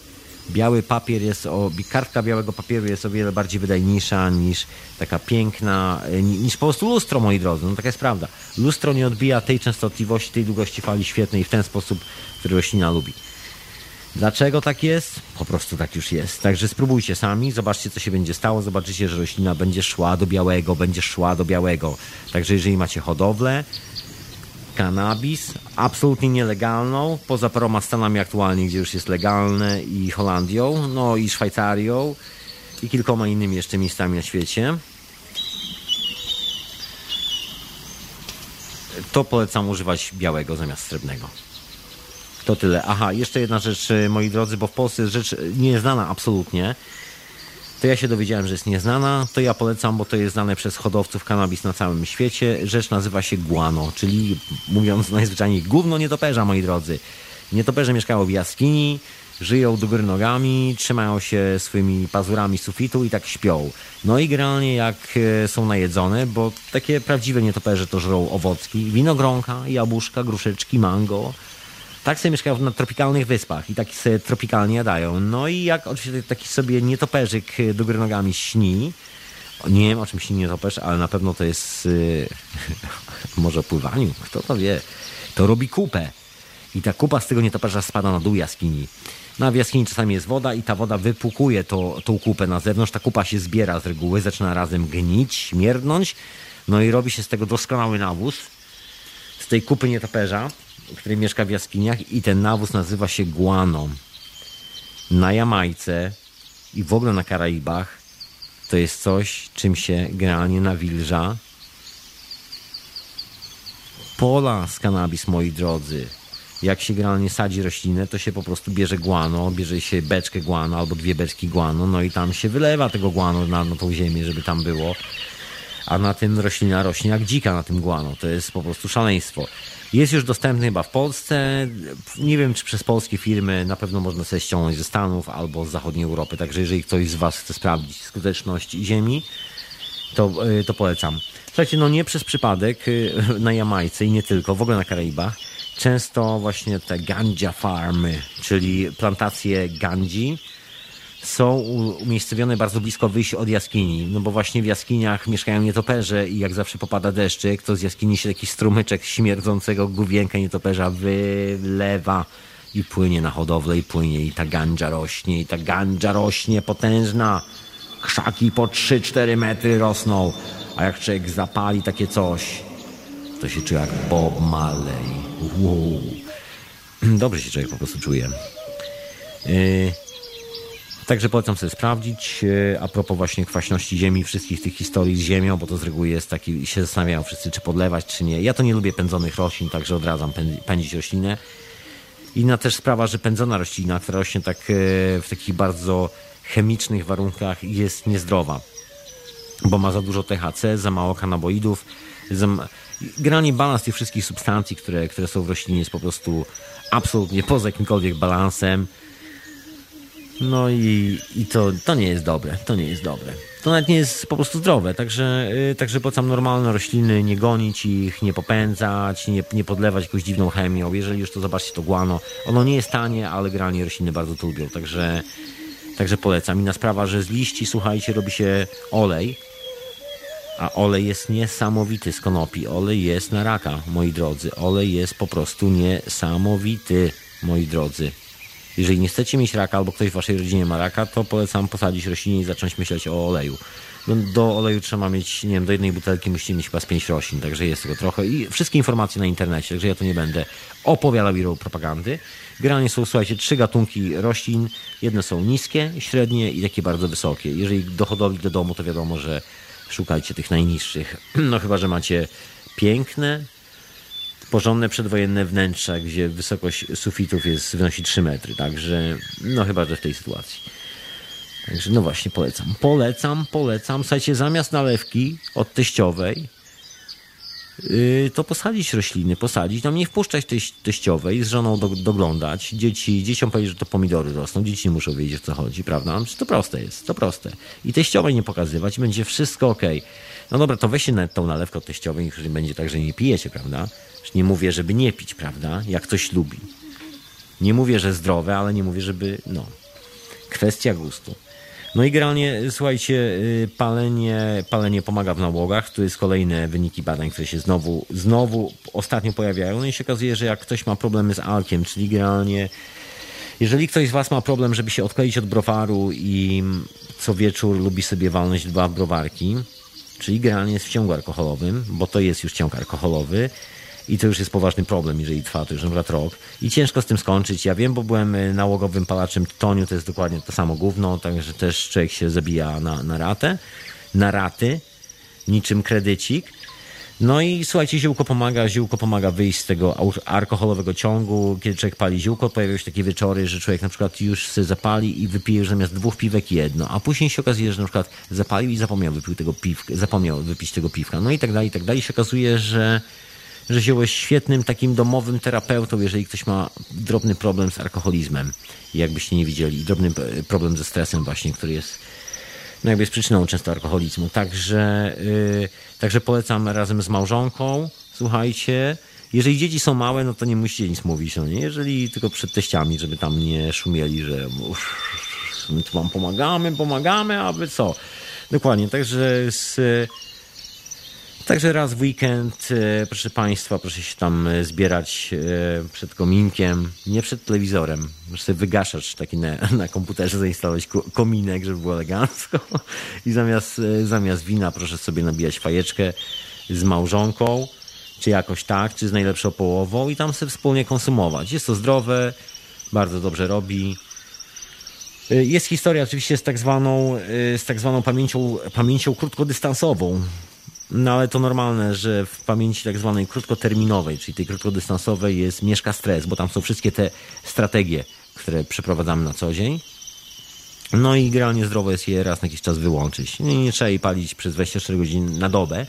biały papier jest o, kartka białego papieru jest o wiele bardziej wydajniejsza niż taka piękna, e, niż po prostu lustro, moi drodzy. No taka jest prawda. Lustro nie odbija tej częstotliwości, tej długości fali świetnej w ten sposób, który roślina lubi. Dlaczego tak jest? Po prostu tak już jest. Także spróbujcie sami, zobaczcie co się będzie stało, zobaczycie, że roślina będzie szła do białego, będzie szła do białego. Także jeżeli macie hodowlę, kanabis, absolutnie nielegalną, poza paroma stanami aktualnie, gdzie już jest legalne i Holandią, no i Szwajcarią i kilkoma innymi jeszcze miejscami na świecie. To polecam używać białego zamiast srebrnego. To tyle. Aha, jeszcze jedna rzecz, moi drodzy, bo w Polsce jest rzecz nieznana absolutnie to ja się dowiedziałem, że jest nieznana, to ja polecam, bo to jest znane przez hodowców kanabis na całym świecie. Rzecz nazywa się guano, czyli mówiąc najzwyczajniej gówno nietoperza, moi drodzy. Nietoperze mieszkają w jaskini, żyją do góry nogami, trzymają się swoimi pazurami sufitu i tak śpią. No i generalnie jak e, są najedzone, bo takie prawdziwe nietoperze to żrą owocki, winogronka, jabłuszka, gruszeczki, mango, tak sobie mieszkają na tropikalnych wyspach i tak sobie tropikalnie jadają. No i jak oczywiście taki sobie nietoperzyk y, do góry nogami śni, nie wiem o czym śni nietoperz, ale na pewno to jest yy, może o pływaniu, kto to wie. To robi kupę. I ta kupa z tego nietoperza spada na dół jaskini. Na w jaskini czasami jest woda i ta woda wypłukuje to, tą kupę na zewnątrz. Ta kupa się zbiera z reguły, zaczyna razem gnić, śmierdnąć. No i robi się z tego doskonały nawóz. Z tej kupy nietoperza który mieszka w jaskiniach i ten nawóz nazywa się guano. Na Jamajce i w ogóle na Karaibach to jest coś, czym się generalnie nawilża. Pola z kanabis, moi drodzy. jak się generalnie sadzi roślinę, to się po prostu bierze guano, bierze się beczkę guano albo dwie beczki guano, no i tam się wylewa tego guano na, na tą ziemię, żeby tam było. A na tym roślina rośnie jak dzika na tym guano. To jest po prostu szaleństwo. Jest już dostępny chyba w Polsce. Nie wiem, czy przez polskie firmy, na pewno można sobie ściągnąć ze Stanów albo z zachodniej Europy. Także jeżeli ktoś z Was chce sprawdzić skuteczność ziemi, to, y, to polecam. Słuchajcie, no nie przez przypadek y, na Jamajce i nie tylko, w ogóle na Karaibach, często właśnie te ganja farmy, czyli plantacje gandzi, są umiejscowione bardzo blisko wyjść od jaskini, no bo właśnie w jaskiniach mieszkają nietoperze i jak zawsze popada deszczyk, to z jaskini się taki strumyczek śmierdzącego główienka nietoperza wylewa i płynie na hodowlę i płynie i ta gandża rośnie i ta gandża rośnie potężna. Krzaki po 3-4 metry rosną, a jak człowiek zapali takie coś, to się czuje jak Bob Marley. Wow. Dobrze się człowiek po prostu czuje. Yy. Także polecam sobie sprawdzić. E, a propos właśnie kwaśności ziemi, wszystkich tych historii z ziemią, bo to z reguły jest taki, się zastanawiają wszyscy, czy podlewać, czy nie. Ja to nie lubię pędzonych roślin, także odradzam pędzić roślinę. Inna też sprawa, że pędzona roślina, która rośnie tak e, w takich bardzo chemicznych warunkach, jest niezdrowa, bo ma za dużo THC, za mało kanaboidów. Za... Generalnie balans tych wszystkich substancji, które, które są w roślinie, jest po prostu absolutnie poza jakimkolwiek balansem. No i, i to, to nie jest dobre, to nie jest dobre. To nawet nie jest po prostu zdrowe, także, yy, także polecam normalne rośliny, nie gonić ich, nie popędzać, nie, nie podlewać jakąś dziwną chemią. Jeżeli już to zobaczcie, to guano. Ono nie jest tanie, ale generalnie rośliny bardzo to lubią, także, także polecam. Inna sprawa, że z liści, słuchajcie, robi się olej, a olej jest niesamowity z konopi. Olej jest na raka, moi drodzy. Olej jest po prostu niesamowity, moi drodzy. Jeżeli nie chcecie mieć raka albo ktoś w waszej rodzinie ma raka, to polecam posadzić roślinę i zacząć myśleć o oleju. No, do oleju trzeba mieć, nie wiem, do jednej butelki musicie mieć chyba z pięć roślin, także jest tego trochę. I wszystkie informacje na internecie, także ja to nie będę opowiadał i propagandy. Generalnie są, słuchajcie, trzy gatunki roślin. Jedne są niskie, średnie i takie bardzo wysokie. Jeżeli do hodowli do domu, to wiadomo, że szukajcie tych najniższych. No chyba, że macie piękne, porządne przedwojenne wnętrza, gdzie wysokość sufitów jest, wynosi 3 metry. Także, no chyba, że w tej sytuacji. Także, no właśnie, polecam. Polecam, polecam. Słuchajcie, zamiast nalewki od teściowej, to posadzić rośliny, posadzić, tam nie wpuszczać teś, teściowej, z żoną do, doglądać. Dzieci, dzieciom powiedzieć, że to pomidory rosną, dzieci nie muszą wiedzieć, o co chodzi, prawda? To proste jest, to proste. I teściowej nie pokazywać, będzie wszystko ok. No dobra, to weźcie na tą nalewkę od teściowej, niech będzie tak, że nie pijecie, prawda? Nie mówię, żeby nie pić, prawda? Jak ktoś lubi. Nie mówię, że zdrowe, ale nie mówię, żeby. No. Kwestia gustu. No i generalnie, słuchajcie, y, palenie, palenie pomaga w nałogach. Tu jest kolejne wyniki badań, które się znowu, znowu ostatnio pojawiają. No i się okazuje, że jak ktoś ma problemy z alkiem, czyli generalnie, jeżeli ktoś z Was ma problem, żeby się odkleić od browaru i co wieczór lubi sobie walnąć dwa browarki, czyli generalnie jest w ciągu alkoholowym, bo to jest już ciąg alkoholowy, i to już jest poważny problem, jeżeli trwa to już przykład rok. I ciężko z tym skończyć. Ja wiem, bo byłem e, nałogowym palaczem tytoniu, to jest dokładnie to samo gówno, także też człowiek się zabija na, na ratę, na raty, niczym kredycik. No i słuchajcie, ziółko pomaga, ziółko pomaga wyjść z tego alkoholowego ciągu. Kiedy człowiek pali ziółko, pojawiają się takie wieczory, że człowiek na przykład już się zapali i wypije już zamiast dwóch piwek jedno, a później się okazuje, że na przykład zapalił i zapomniał wypił tego piwka, zapomniał wypić tego piwka. No i tak dalej, i tak dalej. I się okazuje, że że zioło jest świetnym takim domowym terapeutą, jeżeli ktoś ma drobny problem z alkoholizmem, jakbyście nie widzieli, drobny problem ze stresem właśnie, który jest no jakby jest przyczyną często alkoholizmu. Także, yy, także polecam razem z małżonką, słuchajcie, jeżeli dzieci są małe, no to nie musicie nic mówić, no nie? Jeżeli tylko przed teściami, żeby tam nie szumieli, że my tu wam pomagamy, pomagamy, a wy co? Dokładnie, także z Także raz w weekend, e, proszę Państwa, proszę się tam e, zbierać e, przed kominkiem, nie przed telewizorem. Proszę sobie wygaszacz taki na, na komputerze zainstalować kominek, żeby było elegancko. I zamiast, zamiast wina proszę sobie nabijać fajeczkę z małżonką, czy jakoś tak, czy z najlepszą połową i tam sobie wspólnie konsumować. Jest to zdrowe, bardzo dobrze robi. Jest historia oczywiście z tak zwaną, z tak zwaną pamięcią, pamięcią krótkodystansową No ale to normalne, że w pamięci tak zwanej krótkoterminowej, czyli tej krótkodystansowej jest mieszka stres, bo tam są wszystkie te strategie, które przeprowadzamy na co dzień. No i generalnie zdrowo jest je raz na jakiś czas wyłączyć. Nie, nie trzeba jej palić przez 24 godziny na dobę,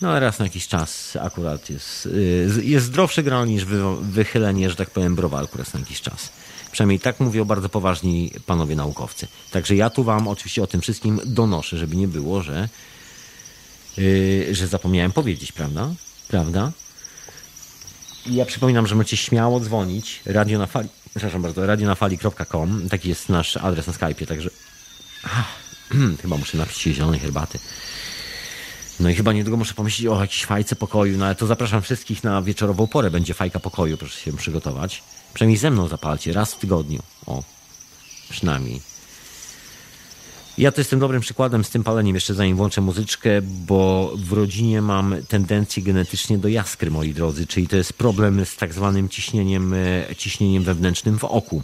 no ale raz na jakiś czas akurat jest, y, jest zdrowsze grano niż wychylenie, że tak powiem, browarku raz na jakiś czas. Przynajmniej tak mówią bardzo poważni panowie naukowcy. Także ja tu wam oczywiście o tym wszystkim donoszę, żeby nie było, że, yy, że zapomniałem powiedzieć, prawda? Prawda? I ja przypominam, że możecie śmiało dzwonić radio na fali, przepraszam bardzo, radionafali.com, taki jest nasz adres na Skype'ie, także ach, chyba muszę napić się zielonej herbaty. No i chyba niedługo muszę pomyśleć o jakiejś fajce pokoju, no ale to zapraszam wszystkich na wieczorową porę. Będzie fajka pokoju, proszę się przygotować. Przynajmniej ze mną zapalcie, raz w tygodniu. O, przynajmniej. Ja to jestem dobrym przykładem z tym paleniem, jeszcze zanim włączę muzyczkę, bo w rodzinie mam tendencję genetycznie do jaskry, moi drodzy, czyli to jest problem z tak zwanym ciśnieniem, e, ciśnieniem wewnętrznym w oku.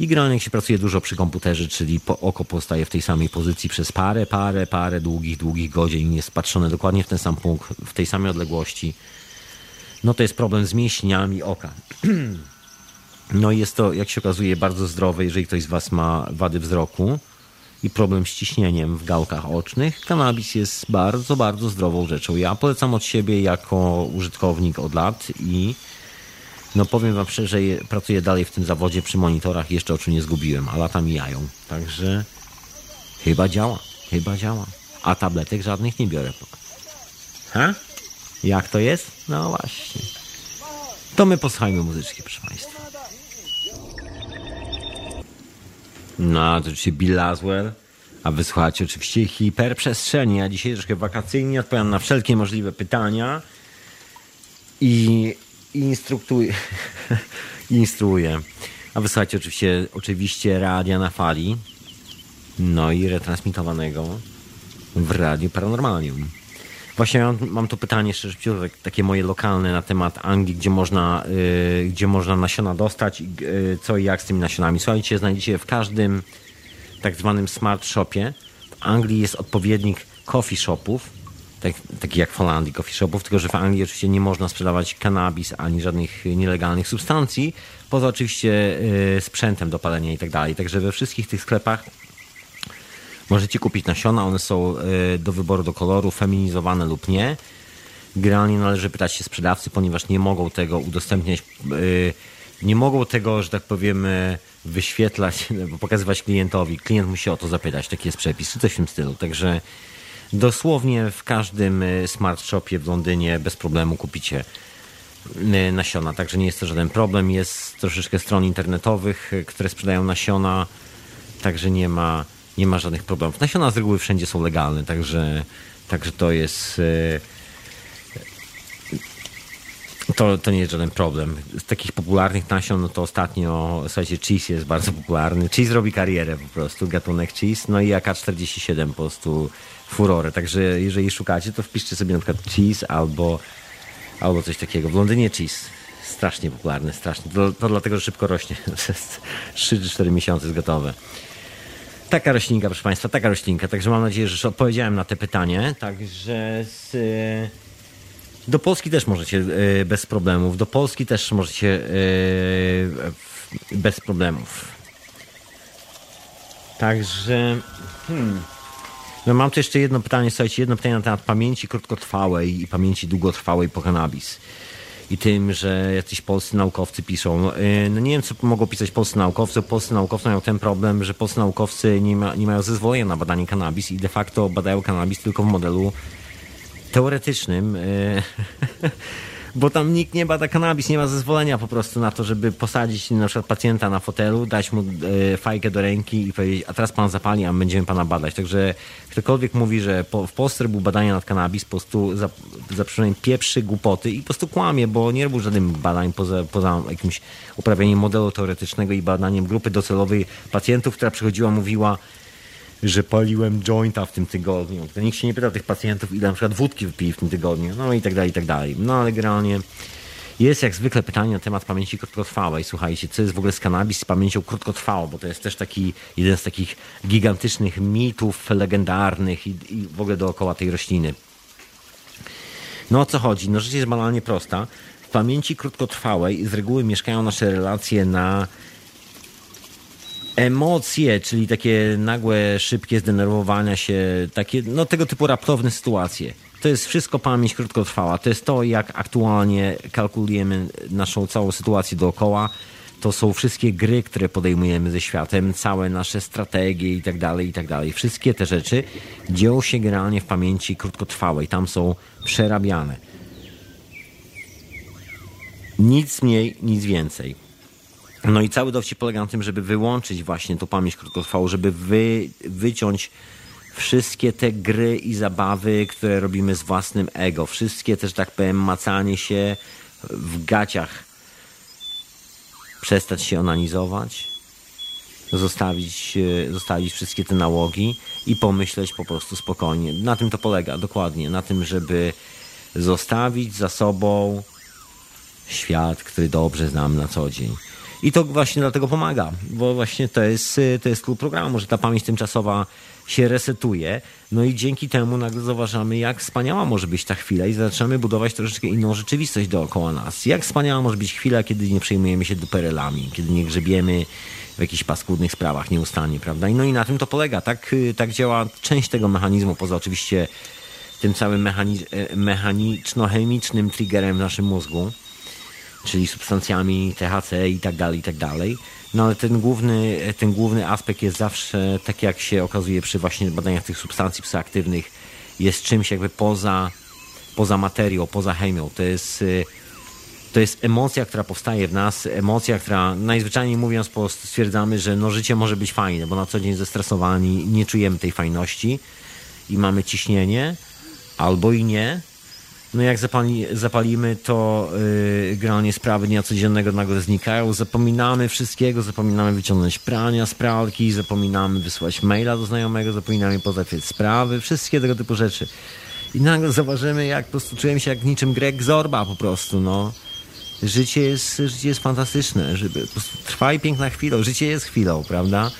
I generalnie jak się pracuje dużo przy komputerze, czyli po oko postaje w tej samej pozycji przez parę, parę, parę długich, długich godzin, jest patrzone dokładnie w ten sam punkt, w tej samej odległości, no to jest problem z mięśniami oka. No i jest to, jak się okazuje, bardzo zdrowe, jeżeli ktoś z Was ma wady wzroku i problem z ciśnieniem w gałkach ocznych. Kanabis jest bardzo, bardzo zdrową rzeczą. Ja polecam od siebie jako użytkownik od lat i no powiem Wam szczerze, pracuję dalej w tym zawodzie przy monitorach, jeszcze oczu nie zgubiłem, a lata mijają. Także chyba działa, chyba działa. A tabletek żadnych nie biorę. Ha? Jak to jest? No właśnie. To my posłuchajmy muzyczki, proszę Państwa. No, to oczywiście Bill Laswell. A wysłuchacie oczywiście hiperprzestrzeni. Ja dzisiaj troszkę wakacyjnie odpowiadam na wszelkie możliwe pytania i instruktuję. instruuję. A wysłuchacie oczywiście, oczywiście radia na fali. No i retransmitowanego w Radiu Paranormalium. Właśnie mam, mam to pytanie szczerze takie moje lokalne na temat Anglii, gdzie można, yy, gdzie można nasiona dostać, yy, co i jak z tymi nasionami. Słuchajcie, znajdziecie w każdym tak zwanym smart shopie. W Anglii jest odpowiednik coffee shopów, tak, taki jak w Holandii coffee shopów, tylko że w Anglii oczywiście nie można sprzedawać kanabis ani żadnych nielegalnych substancji, poza oczywiście yy, sprzętem do palenia i tak dalej. Także we wszystkich tych sklepach Możecie kupić nasiona, one są e, do wyboru do koloru, feminizowane lub nie. Generalnie należy pytać się sprzedawcy, ponieważ nie mogą tego udostępniać, e, nie mogą tego, że tak powiem, e, wyświetlać, pokazywać klientowi. Klient musi o to zapytać, taki jest przepis, coś w tym stylu. Także dosłownie w każdym smart shopie w Londynie bez problemu kupicie nasiona, także nie jest to żaden problem. Jest troszeczkę stron internetowych, które sprzedają nasiona, także nie ma nie ma żadnych problemów. Nasiona z reguły wszędzie są legalne, także, także to jest. E, to, to nie jest żaden problem. Z takich popularnych nasion, no to ostatnio, słuchajcie, cheese jest bardzo popularny. Cheese robi karierę po prostu, gatunek cheese. No i AK-47 po prostu furorę. Także jeżeli szukacie, to wpiszcie sobie na przykład cheese albo, albo coś takiego. W Londynie cheese. Strasznie popularny, strasznie. To, to dlatego, że szybko rośnie. 3-4 miesiące jest gotowe. Taka roślinka, proszę Państwa, taka roślinka. Także mam nadzieję, że odpowiedziałem na te pytanie. Także z, e, do Polski też możecie e, bez problemów. Do Polski też możecie e, bez problemów. Także. Hmm. No mam tu jeszcze jedno pytanie, słuchajcie, jedno pytanie na temat pamięci krótkotrwałej i pamięci długotrwałej po cannabis i tym, że jacyś polscy naukowcy piszą. Y, no nie wiem, co mogą pisać polscy naukowcy. Polscy naukowcy mają ten problem, że polscy naukowcy nie, ma, nie mają zezwolenia na badanie kanabis i de facto badają kanabis tylko w modelu teoretycznym. Bo tam nikt nie bada kanabis, nie ma zezwolenia po prostu na to, żeby posadzić na przykład pacjenta na fotelu, dać mu e, fajkę do ręki i powiedzieć, a teraz pan zapali, a my będziemy pana badać. Także ktokolwiek mówi, że po, w Polsce był badania nad kanabis, po prostu za, za pieprzy głupoty i po prostu kłamie, bo nie robił żadnych badań poza, poza jakimś uprawianiem modelu teoretycznego i badaniem grupy docelowej pacjentów, która przychodziła, mówiła, że paliłem jointa w tym tygodniu. To nikt się nie pytał tych pacjentów, ile na przykład wódki wypili w tym tygodniu, no i tak dalej, i tak dalej. No ale generalnie jest jak zwykle pytanie na temat pamięci krótkotrwałej. Słuchajcie, co jest w ogóle z kanabis z pamięcią krótkotrwałą, bo to jest też taki jeden z takich gigantycznych mitów legendarnych i, i w ogóle dookoła tej rośliny. No o co chodzi? No rzecz jest banalnie prosta. W pamięci krótkotrwałej z reguły mieszkają nasze relacje na emocje, czyli takie nagłe, szybkie zdenerwowania się, takie, no tego typu raptowne sytuacje. To jest wszystko pamięć krótkotrwała. To jest to, jak aktualnie kalkulujemy naszą całą sytuację dookoła. To są wszystkie gry, które podejmujemy ze światem, całe nasze strategie i tak dalej, i tak dalej. Wszystkie te rzeczy dzieją się generalnie w pamięci krótkotrwałej. Tam są przerabiane. Nic mniej, nic więcej. No i cały dowcip polega na tym, żeby wyłączyć właśnie tą pamięć krótkotrwałą, żeby wy, wyciąć wszystkie te gry i zabawy, które robimy z własnym ego. Wszystkie też, tak powiem, macanie się w gaciach. Przestać się onanizować, zostawić, e, zostawić wszystkie te nałogi i pomyśleć po prostu spokojnie. Na tym to polega, dokładnie. Na tym, żeby zostawić za sobą świat, który dobrze znam na co dzień. I to właśnie dlatego pomaga, bo właśnie to jest, to jest klub programu, że ta pamięć tymczasowa się resetuje. No i dzięki temu nagle zauważamy, jak wspaniała może być ta chwila i zaczynamy budować troszeczkę inną rzeczywistość dookoła nas. Jak wspaniała może być chwila, kiedy nie przejmujemy się duperelami, kiedy nie grzebiemy w jakichś paskudnych sprawach nieustannie, prawda? No i na tym to polega. Tak, tak działa część tego mechanizmu, poza oczywiście tym całym mechaniczno-chemicznym triggerem w naszym mózgu czyli substancjami THC i tak dalej, i tak dalej. No ale ten główny, ten główny aspekt jest zawsze, tak jak się okazuje przy właśnie badaniach tych substancji psychoaktywnych, jest czymś jakby poza, poza materią, poza chemią. To jest, to jest emocja, która powstaje w nas, emocja, która najzwyczajniej mówiąc po prostu stwierdzamy, że no życie może być fajne, bo na co dzień zestresowani, nie czujemy tej fajności i mamy ciśnienie, albo i nie, no jak zapali, zapalimy, to yy, generalnie sprawy dnia codziennego nagle znikają. Zapominamy wszystkiego, zapominamy wyciągnąć prania z pralki, zapominamy wysłać maila do znajomego, zapominamy pozałatwiać sprawy, wszystkie tego typu rzeczy. I nagle zauważymy, jak po prostu czujemy się jak niczym Greg Zorba po prostu, no. Życie jest, życie jest fantastyczne, żeby po prostu trwa i piękna chwila. Życie jest chwilą, prawda?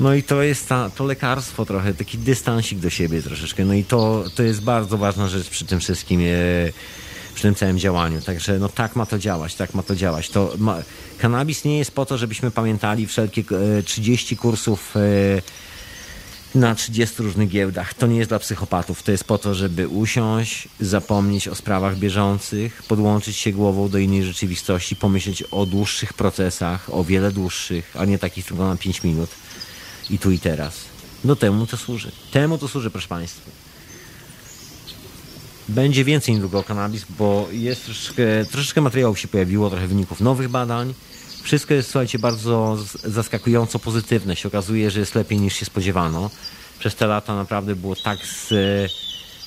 No i to jest ta, to lekarstwo trochę, taki dystansik do siebie troszeczkę. No i to, to jest bardzo ważna rzecz przy tym wszystkim, e, przy tym całym działaniu. Także no tak ma to działać, tak ma to działać. To ma, kanabis nie jest po to, żebyśmy pamiętali wszelkie 30 e, kursów e, na 30 różnych giełdach. To nie jest dla psychopatów. To jest po to, żeby usiąść, zapomnieć o sprawach bieżących, podłączyć się głową do innej rzeczywistości, pomyśleć o dłuższych procesach, o wiele dłuższych, a nie takich tylko na 5 minut i tu i teraz. No temu to służy. Temu to służy, proszę Państwa. Będzie więcej niedługo o kanabis, bo jest troszeczkę, troszeczkę materiałów się pojawiło, trochę wyników nowych badań. Wszystko jest, słuchajcie, bardzo zaskakująco pozytywne. Się okazuje, że jest lepiej niż się spodziewano. Przez te lata naprawdę było tak z,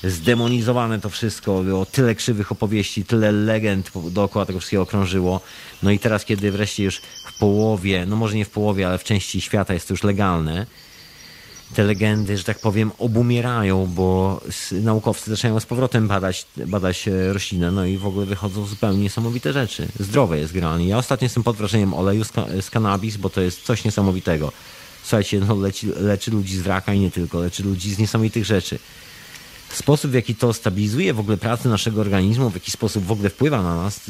zdemonizowane to wszystko, było tyle krzywych opowieści, tyle legend dookoła tego wszystkiego okrążyło. No i teraz, kiedy wreszcie już połowie, no może nie w połowie, ale w części świata jest to już legalne, te legendy, że tak powiem, obumierają, bo naukowcy zaczynają z powrotem badać, badać e, roślinę, no i w ogóle wychodzą zupełnie niesamowite rzeczy. Zdrowe jest generalnie. Ja ostatnio jestem pod wrażeniem oleju z, z cannabis, bo to jest coś niesamowitego. Słuchajcie, no, leczy, leczy ludzi z raka i nie tylko, leczy ludzi z niesamowitych rzeczy sposób, w jaki to stabilizuje w ogóle pracę naszego organizmu, w jaki sposób w ogóle wpływa na nas,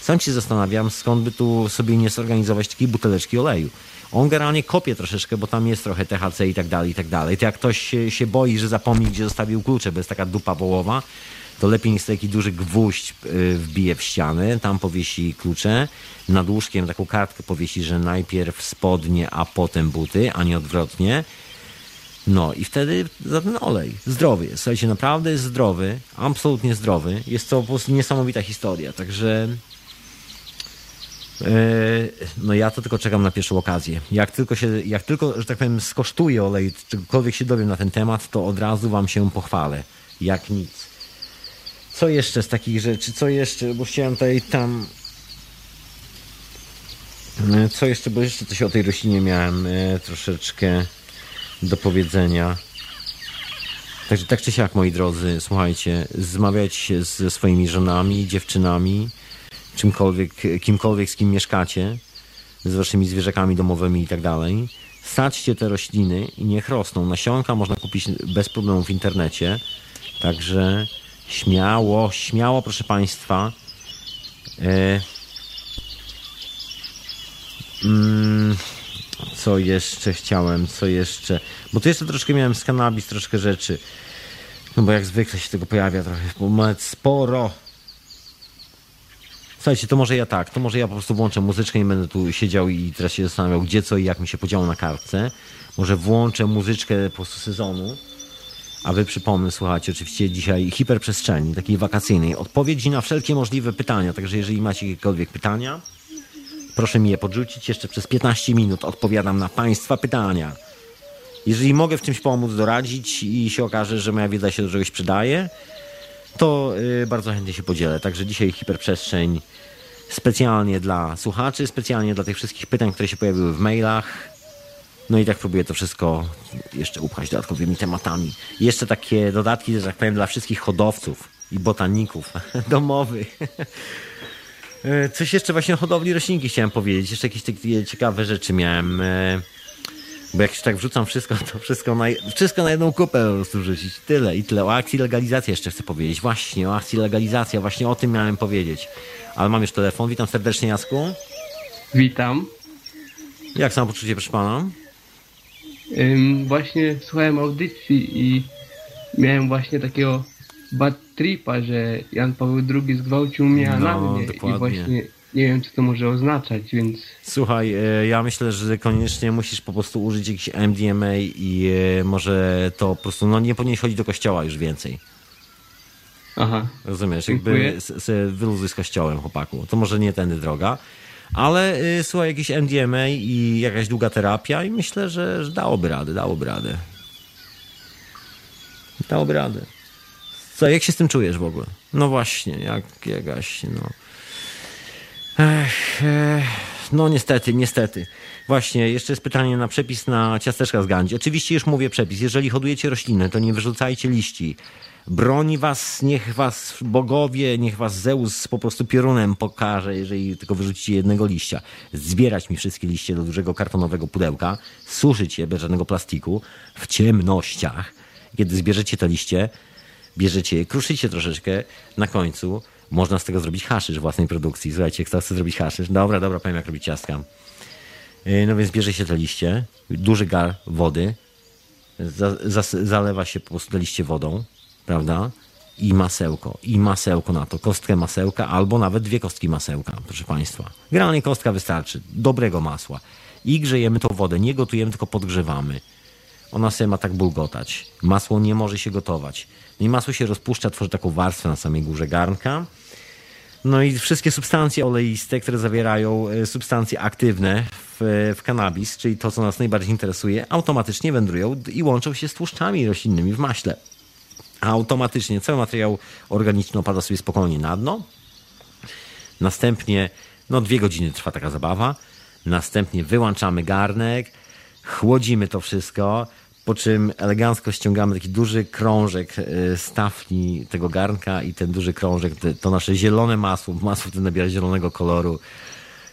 sam się zastanawiam, skąd by tu sobie nie zorganizować takiej buteleczki oleju. On generalnie kopie troszeczkę, bo tam jest trochę THC i tak dalej, i tak dalej. To jak ktoś się, się boi, że zapomni, gdzie zostawił klucze, bo jest taka dupa wołowa, to lepiej niż taki duży gwóźdź y, wbije w ścianę, tam powiesi klucze, nad łóżkiem taką kartkę powiesi, że najpierw spodnie, a potem buty, a nie odwrotnie no i wtedy za ten olej. Zdrowy jest. Słuchajcie, naprawdę jest zdrowy, absolutnie zdrowy. Jest to po prostu niesamowita historia, także no ja to tylko czekam na pierwszą okazję. Jak tylko się, jak tylko, że tak powiem, skosztuję olej, czegokolwiek się dowiem na ten temat, to od razu wam się pochwalę. Jak nic. Co jeszcze z takich rzeczy? Co jeszcze? Bo chciałem tutaj tam... E, co jeszcze? Bo jeszcze coś o tej roślinie miałem e, troszeczkę do powiedzenia. Także tak czy siak, moi drodzy, słuchajcie, zmawiać się ze swoimi żonami, dziewczynami, czymkolwiek, kimkolwiek, z kim mieszkacie, z waszymi zwierzakami domowymi i tak dalej. Sadźcie te rośliny i niech rosną. Nasionka można kupić bez problemu w internecie. Także Śmiało, śmiało, proszę Państwa. E, mm, co jeszcze chciałem, co jeszcze? Bo tu jeszcze troszkę miałem z kanabis, troszkę rzeczy. No bo jak zwykle się tego pojawia trochę, moment sporo. Słuchajcie, to może ja tak, to może ja po prostu włączę muzyczkę i będę tu siedział i teraz się zastanawiał, gdzie co i jak mi się podziało na kartce. Może włączę muzyczkę po prostu sezonu. A wy przypomnę, słuchajcie, oczywiście dzisiaj hiperprzestrzeni, takiej wakacyjnej, odpowiedzi na wszelkie możliwe pytania. Także jeżeli macie jakiekolwiek pytania, proszę mi je podrzucić. Jeszcze przez 15 minut odpowiadam na Państwa pytania. Jeżeli mogę w czymś pomóc, doradzić i się okaże, że moja wiedza się do czegoś przydaje, to yy, bardzo chętnie się podzielę. Także dzisiaj hiperprzestrzeń specjalnie dla słuchaczy, specjalnie dla tych wszystkich pytań, które się pojawiły w mailach. No i tak próbuję to wszystko jeszcze upchać dodatkowymi tematami. Jeszcze takie dodatki, że tak powiem, dla wszystkich hodowców i botaników domowych. E, coś jeszcze właśnie o hodowli roślinki chciałem powiedzieć. Jeszcze jakieś takie ciekawe rzeczy miałem. Bo jak się tak wrzucam wszystko, to wszystko na, wszystko na jedną kupę po prostu wrzucić. Tyle i tyle. O akcji legalizacji jeszcze chcę powiedzieć. Właśnie, o akcji legalizacja. Właśnie o tym miałem powiedzieć. Ale mam już telefon. Witam serdecznie, Jasku. Witam. Jak samopoczucie, proszę pana? Ym, właśnie słuchałem audycji i miałem właśnie takiego bad tripa, że Jan Paweł II zgwałcił mnie No, na mnie dokładnie. i właśnie nie wiem co to może oznaczać, więc Słuchaj, e, ja myślę, że koniecznie musisz po prostu użyć jakiś MDMA i e, może to po prostu, no nie powinieneś chodzić do kościoła już więcej. aha. Rozumiesz? Jakby wyluzuj z kościołem, chłopaku. To może nie tędy droga. Ale y, słuchaj, jakiś MDMA i jakaś długa terapia i myślę, że, że dałoby radę, dałoby radę. Dałoby radę. Co, jak się z tym czujesz w ogóle? No właśnie, jak jakaś, no... Ech, ech, no niestety, niestety. Właśnie, jeszcze jest pytanie na przepis na ciasteczka z gandzi. Oczywiście już mówię przepis. Jeżeli hodujecie rośliny, to nie wyrzucajcie liści. Broni was, niech was bogowie, niech was Zeus po prostu piorunem pokaże, jeżeli tylko wyrzucicie jednego liścia. Zbierać mi wszystkie liście do dużego kartonowego pudełka, suszyć je bez żadnego plastiku w ciemnościach. Kiedy zbierzecie te liście, bierzecie je, kruszycie troszeczkę, na końcu można z tego zrobić haszysz własnej produkcji. Słuchajcie, kto chce zrobić haszysz? Dobra, dobra, powiem jak robić ciastka. Yy, No więc bierze się te liście, duży gar wody, za, zas- zalewa się po prostu te liście wodą, prawda? I masełko, i masełko na to, kostkę masełka albo nawet dwie kostki masełka, proszę Państwa. Generalnie kostka wystarczy, dobrego masła. I grzejemy tą wodę, nie gotujemy, tylko podgrzewamy. Ona sobie ma tak bulgotać. Masło nie może się gotować. No I masło się rozpuszcza, tworzy taką warstwę na samej górze garnka. No i wszystkie substancje oleiste, które zawierają e, substancje aktywne w, w kanabis, czyli to, co nas najbardziej interesuje, automatycznie wędrują i łączą się z tłuszczami roślinnymi w maśle. A automatycznie cały materiał organiczny opada sobie spokojnie na dno. Następnie, no dwie godziny trwa taka zabawa. Następnie wyłączamy garnek, chłodzimy to wszystko, po czym elegancko ściągamy taki duży krążek e, z tafli tego garnka i ten duży krążek, to nasze zielone masło, masło to nabiera zielonego koloru,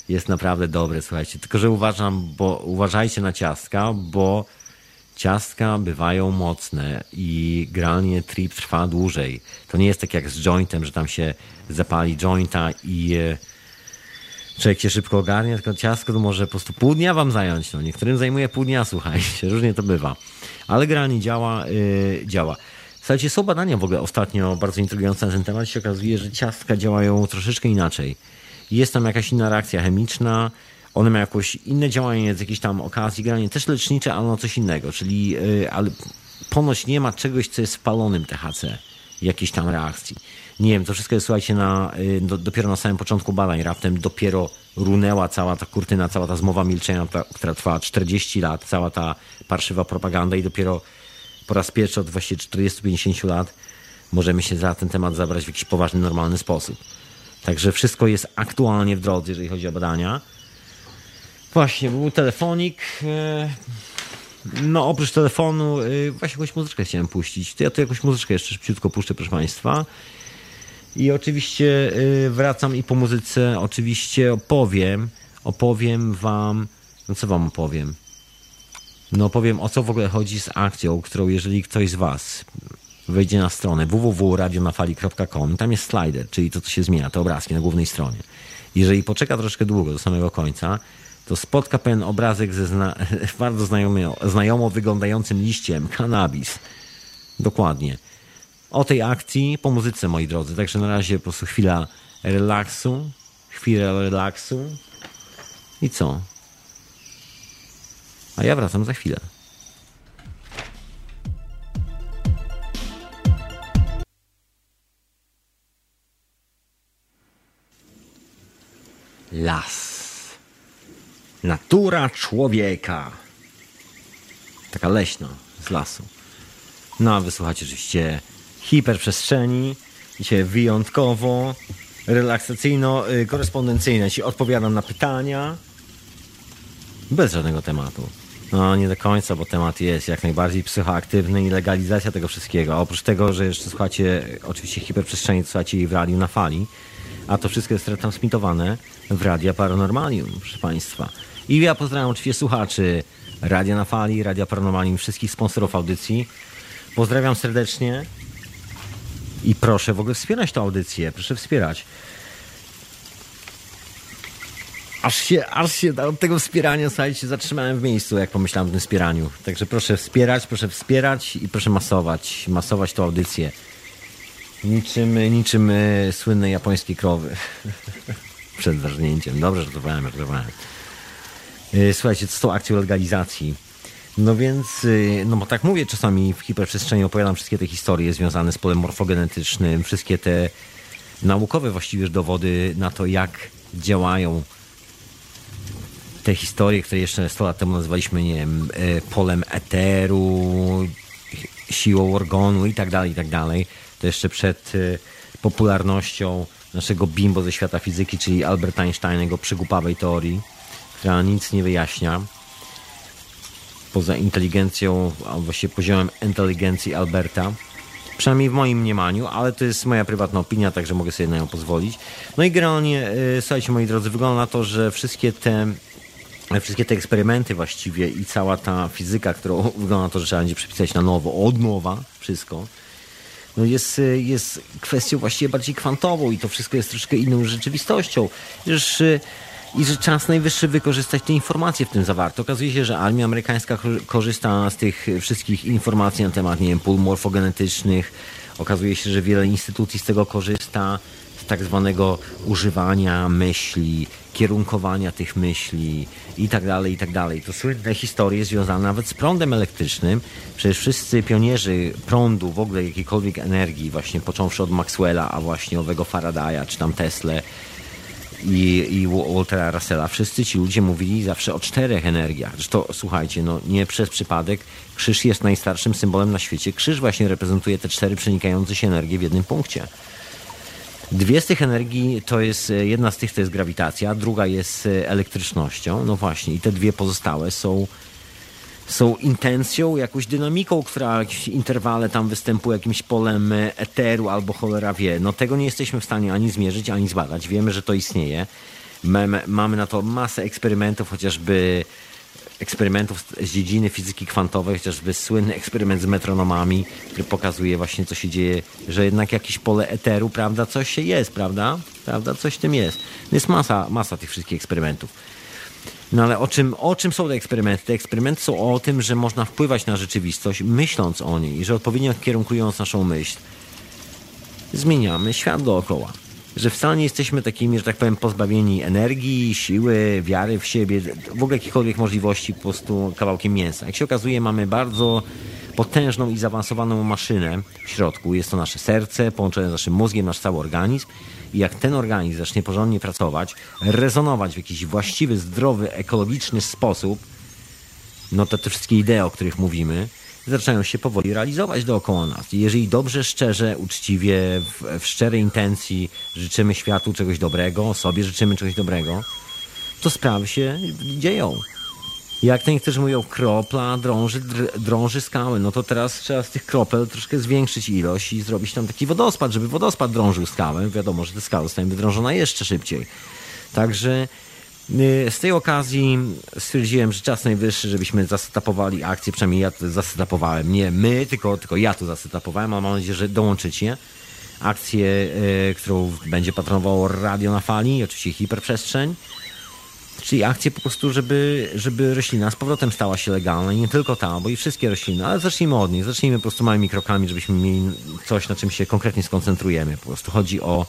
jest naprawdę dobre, słuchajcie. Tylko, że uważam, bo uważajcie na ciastka, bo ciastka bywają mocne i granie trip trwa dłużej. To nie jest tak jak z jointem, że tam się zapali jointa i e, człowiek się szybko ogarnie, tylko ciastko to może po prostu pół dnia wam zająć. No, niektórym zajmuje pół dnia, słuchajcie, różnie to bywa. Ale generalnie działa, yy, działa. Słuchajcie, są badania w ogóle ostatnio bardzo intrygujące na ten temat. się okazuje, że ciastka działają troszeczkę inaczej. Jest tam jakaś inna reakcja chemiczna, one mają jakoś inne działanie z jakiejś tam okazji, generalnie też lecznicze, ale no coś innego, czyli yy, ale ponoć nie ma czegoś, co jest w palonym THC, jakiejś tam reakcji. Nie wiem, to wszystko jest, słuchajcie, na, y, do, dopiero na samym początku badań. Raptem dopiero runęła cała ta kurtyna, cała ta zmowa milczenia, ta, która trwała 40 lat, cała ta parszywa propaganda i dopiero po raz pierwszy od właściwie 40-50 lat możemy się za ten temat zabrać w jakiś poważny, normalny sposób. Także wszystko jest aktualnie w drodze, jeżeli chodzi o badania. Właśnie, był telefonik. e, No, oprócz telefonu, y, właśnie jakąś muzyczkę chciałem puścić. To ja tu jakąś muzyczkę jeszcze szybciutko puszczę, proszę Państwa. I oczywiście y, wracam i po muzyce oczywiście opowiem, opowiem Wam, no co Wam opowiem? No opowiem o co w ogóle chodzi z akcją, którą jeżeli ktoś z Was wejdzie na stronę www.radionafali.com, tam jest slider, czyli to, co się zmienia, te obrazki na głównej stronie. Jeżeli poczeka troszkę długo do samego końca, to spotka pewien obrazek ze zna bardzo znajomo, znajomo wyglądającym liściem, cannabis. Dokładnie. O tej akcji po muzyce, moi drodzy. Także na razie po prostu chwila relaksu, chwilę relaksu i co? A ja wracam za chwilę. Las. Natura człowieka. Taka leśna z lasu. No a wysłuchacie oczywiście hiperprzestrzeni. Dzisiaj wyjątkowo relaksacyjno-korespondencyjne. Ci odpowiadam na pytania bez żadnego tematu. No nie do końca, bo temat jest jak najbardziej psychoaktywny i legalizacja tego wszystkiego. Oprócz tego, że jeszcze słuchacie oczywiście hiperprzestrzeni, słuchacie jej w radiu na fali, a to wszystko jest retransmitowane w Radia Paranormalium, proszę Państwa. I ja pozdrawiam oczywiście słuchaczy Radia na Fali, Radia Paranormalium, wszystkich sponsorów audycji. Pozdrawiam serdecznie i proszę w ogóle wspierać tę audycję, proszę wspierać. Aż się, aż się od tego wspierania, słuchajcie, zatrzymałem w miejscu, jak pomyślałem o tym wspieraniu. Także proszę wspierać, proszę wspierać i proszę masować, masować tę audycję. Niczym, niczym y, słynne japońskie krowy. Przed zażnięciem. Dobrze, żartowałem, żartowałem. Y, słuchajcie, co z tą akcją legalizacji? No więc, y, no bo tak mówię czasami w hiperprzestrzeni opowiadam wszystkie te historie związane z polem morfogenetycznym, wszystkie te naukowe właściwie dowody na to, jak działają te historie, które jeszcze 100 lat temu nazywaliśmy, nie wiem, y, polem eteru, siłą organu i tak dalej, i tak dalej. To jeszcze przed popularnością naszego bimbo ze świata fizyki, czyli Albert Einstein, jego przygłupawej teorii która nic nie wyjaśnia poza inteligencją, a właściwie poziomem inteligencji Alberta. Przynajmniej w moim mniemaniu, ale to jest moja prywatna opinia, także mogę sobie na nią pozwolić. No i generalnie, yy, słuchajcie moi drodzy, wygląda na to, że wszystkie te wszystkie te eksperymenty właściwie i cała ta fizyka, którą wygląda na to, że trzeba będzie przepisać na nowo, od nowa, wszystko, no jest, y, jest kwestią właściwie bardziej kwantową i to wszystko jest troszkę inną rzeczywistością. Już i że czas najwyższy wykorzystać te informacje w tym zawarte. Okazuje się, że armia amerykańska korzysta z tych wszystkich informacji na temat, nie wiem, pól morfogenetycznych. Okazuje się, że wiele instytucji z tego korzysta, z tak zwanego używania myśli, kierunkowania tych myśli i tak dalej, i tak dalej. To słynne historie związane nawet z prądem elektrycznym. Przecież wszyscy pionierzy prądu, w ogóle jakiejkolwiek energii, właśnie począwszy od Maxwella, a właśnie owego Faradaya, czy tam Tesla, i, i Waltera Russella, wszyscy ci ludzie mówili zawsze o czterech energiach. Zresztą słuchajcie, no nie przez przypadek krzyż jest najstarszym symbolem na świecie. Krzyż właśnie reprezentuje te cztery przenikające się energie w jednym punkcie. Dwie z tych energii to jest, jedna z tych to jest grawitacja, druga jest elektrycznością. No właśnie, i te dwie pozostałe są są intencją, jakąś dynamiką, która w jakimś interwale tam występuje, jakimś polem eteru albo cholera wie. No tego nie jesteśmy w stanie ani zmierzyć, ani zbadać. Wiemy, że to istnieje. Mamy na to masę eksperymentów, chociażby eksperymentów z dziedziny fizyki kwantowej, chociażby słynny eksperyment z metronomami, który pokazuje właśnie, co się dzieje, że jednak jakieś pole eteru, prawda, coś się jest, prawda? Prawda, coś w tym jest. Jest masa, masa tych wszystkich eksperymentów. No ale o czym, o czym są te eksperymenty? Te eksperymenty są o tym, że można wpływać na rzeczywistość, myśląc o niej że odpowiednio kierunkując naszą myśl, zmieniamy świat dookoła. Że wcale nie jesteśmy takimi, że tak powiem, pozbawieni energii, siły, wiary w siebie, w ogóle jakichkolwiek możliwości, po prostu kawałkiem mięsa. Jak się okazuje, mamy bardzo potężną i zaawansowaną maszynę w środku. Jest to nasze serce połączone z naszym mózgiem, nasz cały organizm i jak ten organizm zacznie porządnie pracować, rezonować w jakiś właściwy, zdrowy, ekologiczny sposób, no to te wszystkie idee, o których mówimy, zaczynają się powoli realizować dookoła nas. I jeżeli dobrze, szczerze, uczciwie, w, w szczerej intencji życzymy światu czegoś dobrego, sobie życzymy czegoś dobrego, to sprawy się dzieją. Jak to niektórzy mówią, kropla drąży, drąży skały, no to teraz trzeba z tych kropel troszkę zwiększyć ilość i zrobić tam taki wodospad, żeby wodospad drążył skałę. Wiadomo, że te skały zostają wydrążone jeszcze szybciej. Także Y, Z tej okazji stwierdziłem, że czas najwyższy, żebyśmy zasetapowali akcję, przynajmniej ja to zasetapowałem. Nie my, tylko, tylko ja to zasetapowałem, ale mam nadzieję, że dołączycie. Akcję, y, którą będzie patronowało Radio na Fali, oczywiście Hiperprzestrzeń. Czyli akcję po prostu, żeby, żeby roślina z powrotem stała się legalna i nie tylko ta, bo i wszystkie rośliny, ale zacznijmy od nich, zacznijmy po prostu małymi krokami, żebyśmy mieli coś, na czym się konkretnie skoncentrujemy. Po prostu chodzi o,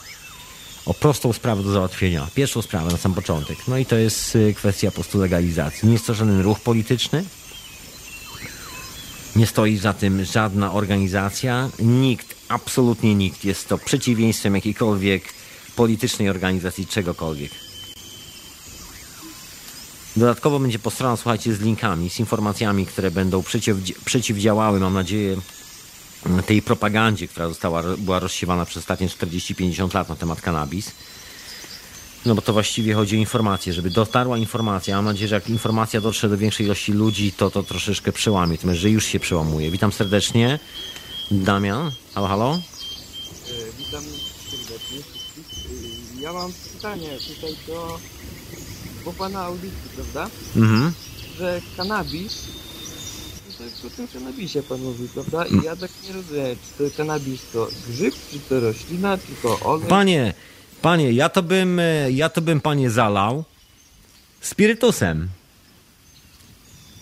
o prostą sprawę do załatwienia, pierwszą sprawę na sam początek. No i to jest y, kwestia po prostu legalizacji. Nie jest to żaden ruch polityczny, nie stoi za tym żadna organizacja, nikt, absolutnie nikt. Jest to przeciwieństwem jakiejkolwiek politycznej organizacji, czegokolwiek. Dodatkowo będzie postrona, słuchajcie, z linkami, z informacjami, które będą przeciw, przeciwdziałały, mam nadzieję, tej propagandzie, która została, była rozsiewana przez ostatnie 40-50 lat na temat cannabis. No bo to właściwie chodzi o informację, żeby dotarła informacja. Mam nadzieję, że jak informacja dotrze do większej ilości ludzi, to to troszeczkę przełamie. To że już się przełamuje. Witam serdecznie. Damian, halo, halo. E, Witam serdecznie. E, Ja mam pytanie tutaj do po pana audycji, prawda? Mhm. Że kanabis, tutaj o tym kanabisie pan mówi, prawda? I ja tak nie rozumiem, czy to kanabis to grzyb, czy to roślina, czy to olej? Panie, panie, ja to bym, e, ja to bym panie zalał spirytusem.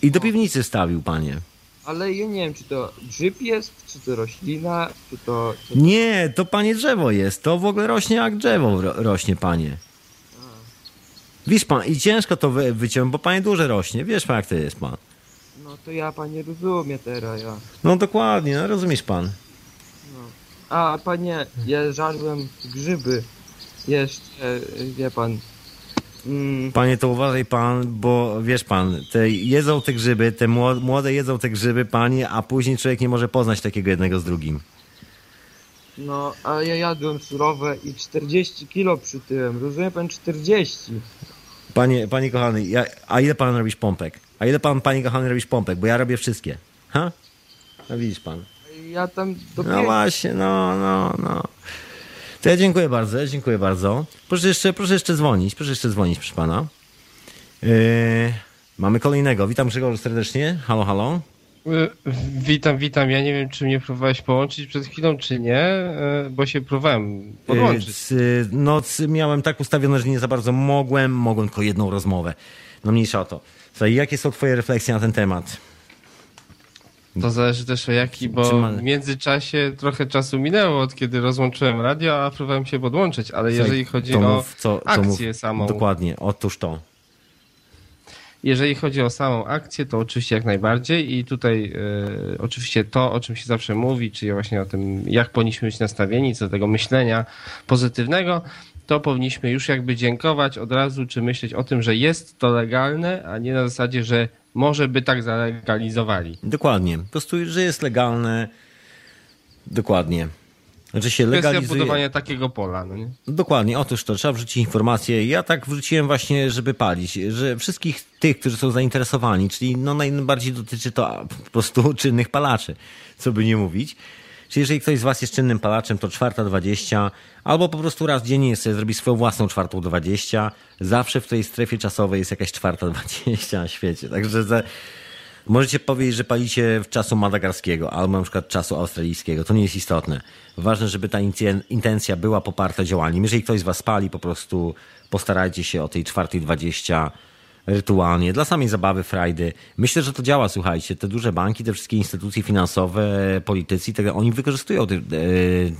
I do piwnicy stawił, panie. Ale ja nie wiem, czy to grzyb jest, czy to roślina, czy to... Czy... Nie, to panie drzewo jest. To w ogóle rośnie jak drzewo ro rośnie, panie. Wiesz pan, i ciężko to wy wyciągnąć, bo panie duże rośnie. Wiesz pan, jak to jest pan. No to ja panie rozumiem teraz, ja. No dokładnie, no rozumiesz pan. No. A panie, ja żarłem grzyby. Jeszcze, wie pan. Mm, Panie, to uważaj pan, bo wiesz pan, te jedzą te grzyby, te mło- młode jedzą te grzyby, panie, a później człowiek nie może poznać takiego jednego z drugim. no, a ja jadłem surowe i 40 kilo przytyłem. Rozumie pan 40? Panie, panie kochany, ja, a ile pan robisz pompek? A ile pan, panie kochany, robisz pompek? Bo ja robię wszystkie. Ha? No widzisz pan. Ja tam No dopiero... właśnie, no, no, no. To ja dziękuję bardzo, dziękuję bardzo. Proszę jeszcze, proszę jeszcze dzwonić, proszę jeszcze dzwonić, proszę pana. Yy, mamy kolejnego. Witam Grzegorzu serdecznie. Halo, halo. Y, Witam, witam. Ja nie wiem, czy mnie próbowałeś połączyć przed chwilą, czy nie, y, bo się próbowałem podłączyć. Yy, c- No, c- miałem tak ustawione, że nie za bardzo mogłem, mogłem tylko jedną rozmowę. No mniejsza o to. Słuchaj, jakie są twoje refleksje na ten temat? To zależy też o jaki, bo w międzyczasie trochę czasu minęło od kiedy rozłączyłem radio, a próbowałem się podłączyć, ale jeżeli chodzi o mów, co, co akcję mów. samą, Dokładnie, otóż to. Jeżeli chodzi o samą akcję, to oczywiście jak najbardziej i tutaj e, oczywiście to, o czym się zawsze mówi, czyli właśnie o tym, jak powinniśmy być nastawieni co do tego myślenia pozytywnego, to powinniśmy już jakby dziękować od razu, czy myśleć o tym, że jest to legalne, a nie na zasadzie, że może by tak zalegalizowali. Dokładnie. Po prostu, że jest legalne. Dokładnie. Że się Kwestia legalizuje. budowania takiego pola, no nie? Dokładnie, otóż to, trzeba wrzucić informacje. Ja tak wrzuciłem właśnie, żeby palić, że wszystkich tych, którzy są zainteresowani, czyli no najbardziej dotyczy to po prostu czynnych palaczy, co by nie mówić. Czyli jeżeli ktoś z Was jest czynnym palaczem, to czwarta dwadzieścia, albo po prostu raz dziennie sobie zrobi swoją własną czwartą dwadzieścia. Zawsze w tej strefie czasowej jest jakaś czwarta dwadzieścia na świecie. Także za, Możecie powiedzieć, że palicie w czasu madagarskiego albo na przykład czasu australijskiego. To nie jest istotne. Ważne, żeby ta intencja była poparta działaniem. Jeżeli ktoś z Was pali, po prostu postarajcie się o tej czwartej dwadzieścia rytualnie, dla samej zabawy, frajdy. Myślę, że to działa, słuchajcie. Te duże banki, te wszystkie instytucje finansowe, politycy, te, oni wykorzystują te, e,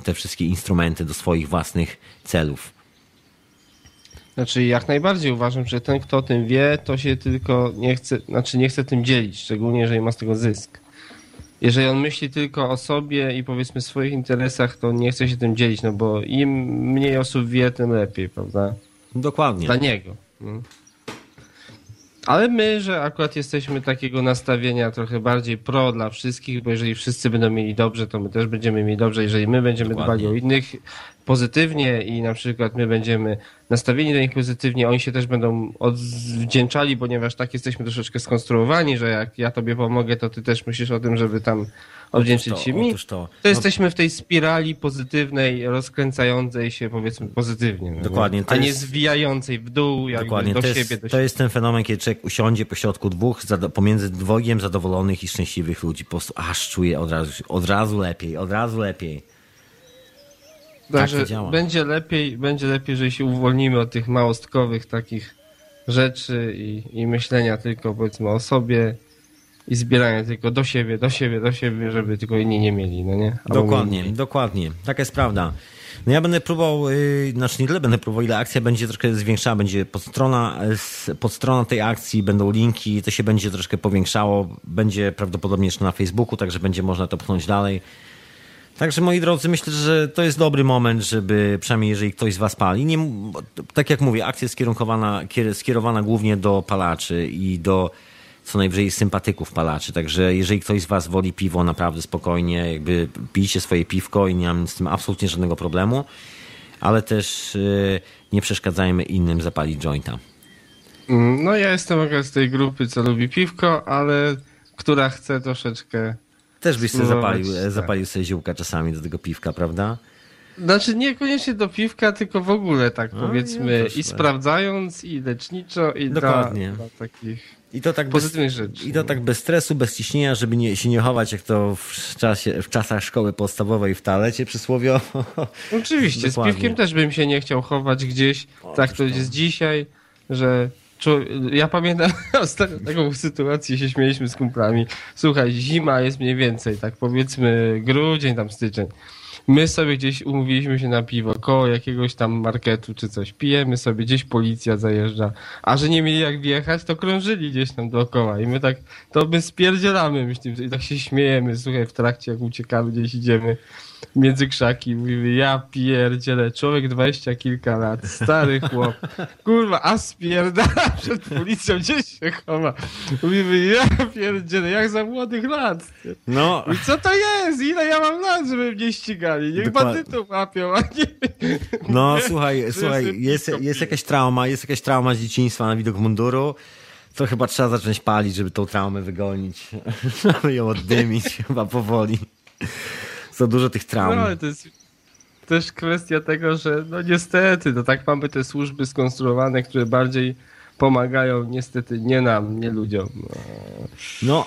te wszystkie instrumenty do swoich własnych celów. Znaczy jak najbardziej uważam, że ten kto o tym wie, to się tylko nie chce, znaczy nie chce tym dzielić, szczególnie jeżeli ma z tego zysk. Jeżeli on myśli tylko o sobie i powiedzmy swoich interesach, to nie chce się tym dzielić, no bo im mniej osób wie, tym lepiej, prawda? Dokładnie. Dla niego. no. Ale my, że akurat jesteśmy takiego nastawienia trochę bardziej pro dla wszystkich, bo jeżeli wszyscy będą mieli dobrze, to my też będziemy mieli dobrze. Jeżeli my będziemy Dokładnie. dbali o innych, pozytywnie i na przykład my będziemy nastawieni do nich pozytywnie, oni się też będą odwdzięczali, ponieważ tak jesteśmy troszeczkę skonstruowani, że jak ja tobie pomogę, to ty też myślisz o tym, żeby tam odwdzięczyć to, się mi. otóż to. To No, jesteśmy w tej spirali pozytywnej, rozkręcającej się powiedzmy pozytywnie. no Dokładnie, nie? A nie jest- zwijającej w dół, jakby Dokładnie, do to siebie. jest, do to jest ten fenomen, kiedy człowiek usiądzie po środku dwóch, pomiędzy dwojgiem zadowolonych i szczęśliwych ludzi. Po prostu aż czuje od razu, od razu lepiej, od razu lepiej. Także tak to działa. będzie lepiej, będzie lepiej, jeżeli się uwolnimy od tych małostkowych takich rzeczy i, i myślenia tylko powiedzmy o sobie i zbierania tylko do siebie, do siebie, do siebie, żeby tylko inni nie mieli, no nie? Albo Dokładnie, mieli. dokładnie. Taka jest prawda. No ja będę próbował, yy, znaczy nie tyle będę próbował, ile akcja będzie troszkę zwiększała, będzie podstrona, podstrona tej akcji, będą linki, to się będzie troszkę powiększało, będzie prawdopodobnie jeszcze na Facebooku, także będzie można to pchnąć dalej. Także moi drodzy, myślę, że to jest dobry moment, żeby przynajmniej jeżeli ktoś z was pali, nie, tak jak mówię, akcja jest skierowana, kier- skierowana głównie do palaczy i do co najwyżej sympatyków palaczy. Także jeżeli ktoś z was woli piwo naprawdę spokojnie, jakby pijcie swoje piwko i nie mam z tym absolutnie żadnego problemu, ale też yy, nie przeszkadzajmy innym zapalić jointa. Mm, No ja jestem akurat z tej grupy, co lubi piwko, ale która chce troszeczkę Też byś sobie zapalił, e, tak. zapalił sobie ziółka czasami do tego piwka, prawda? Znaczy niekoniecznie do piwka, tylko w ogóle tak No, powiedzmy ja i sprawdzając, i leczniczo, i dla, Dokładnie. dla takich I to tak bez, pozytywnych rzeczy. I to tak bez stresu, bez ciśnienia, żeby nie, się nie chować, jak to w, czasie, w czasach szkoły podstawowej w toalecie przysłowiowo. Oczywiście, z piwkiem też bym się nie chciał chować gdzieś. tak to jest dzisiaj, że ja pamiętam taką sytuację, się śmieliśmy z kumplami. Słuchaj, zima jest mniej więcej, tak powiedzmy grudzień, tam styczeń. My sobie gdzieś umówiliśmy się na piwo koło jakiegoś tam marketu czy coś. Pijemy sobie, gdzieś policja zajeżdża. A że nie mieli jak wjechać, to krążyli gdzieś tam dookoła. I my tak, to my spierdzielamy, myślimy, i tak się śmiejemy, słuchaj, w trakcie jak uciekamy, gdzieś idziemy między krzaki. Mówimy, ja pierdzielę, człowiek dwadzieścia kilka lat, stary chłop. Kurwa, a spierdala przed policją, gdzieś się chowa. Mówimy, ja pierdzielę, jak za młodych lat. No, I co to jest? Ile ja mam lat, żeby mnie ścigali? Niech Dokładnie. bandytów łapią, a nie... no słuchaj, słuchaj, jest, jest jakaś trauma, jest jakaś trauma z dzieciństwa na widok munduru. To chyba trzeba zacząć palić, żeby tą traumę wygonić. Żeby ją oddymić chyba powoli. Za dużo tych traum. No, ale to jest też kwestia tego, że no niestety, no tak mamy te służby skonstruowane, które bardziej pomagają niestety nie nam, nie ludziom. No.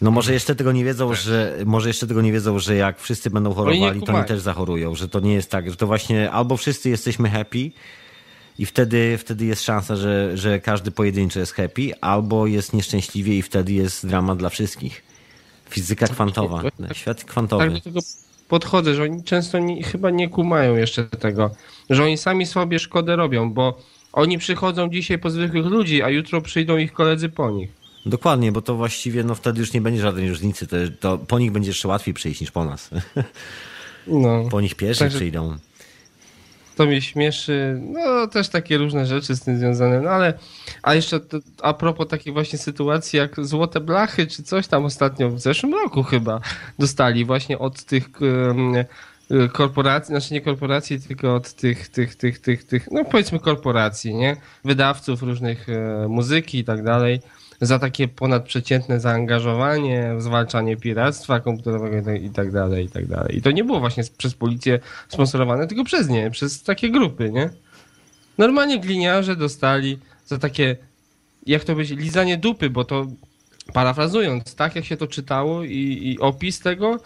No, może jeszcze tego nie wiedzą, że może jeszcze tego nie wiedzą, że jak wszyscy będą chorowali, to oni też zachorują, że to nie jest tak, że to właśnie albo wszyscy jesteśmy happy i wtedy, wtedy jest szansa, że, że każdy pojedynczy jest happy, albo jest nieszczęśliwie i wtedy jest drama dla wszystkich. Fizyka kwantowa, świat Tak kwantowy. do tego podchodzę, że oni często nie, chyba nie kumają jeszcze tego, że oni sami sobie szkodę robią, bo oni przychodzą dzisiaj po zwykłych ludzi, a jutro przyjdą ich koledzy po nich. Dokładnie, bo to właściwie no wtedy już nie będzie żadnej różnicy, to, to po nich będzie jeszcze łatwiej przyjść niż po nas. No. Po nich pierwsi Także- przyjdą. To mnie śmieszy, no też takie różne rzeczy z tym związane, no ale a jeszcze to, a propos takiej właśnie sytuacji jak złote blachy czy coś tam ostatnio w zeszłym roku chyba dostali właśnie od tych korporacji, znaczy nie korporacji, tylko od tych, tych, tych, tych, tych, no powiedzmy korporacji, nie? Wydawców różnych e, muzyki i tak dalej za takie ponadprzeciętne zaangażowanie w zwalczanie piractwa komputerowego i tak- i tak dalej, i tak dalej. I to nie było właśnie przez policję sponsorowane, tylko przez nie, przez takie grupy, nie? Normalnie gliniarze dostali za takie, jak to będzie, lizanie dupy, bo to parafrazując, tak jak się to czytało i, i opis tego,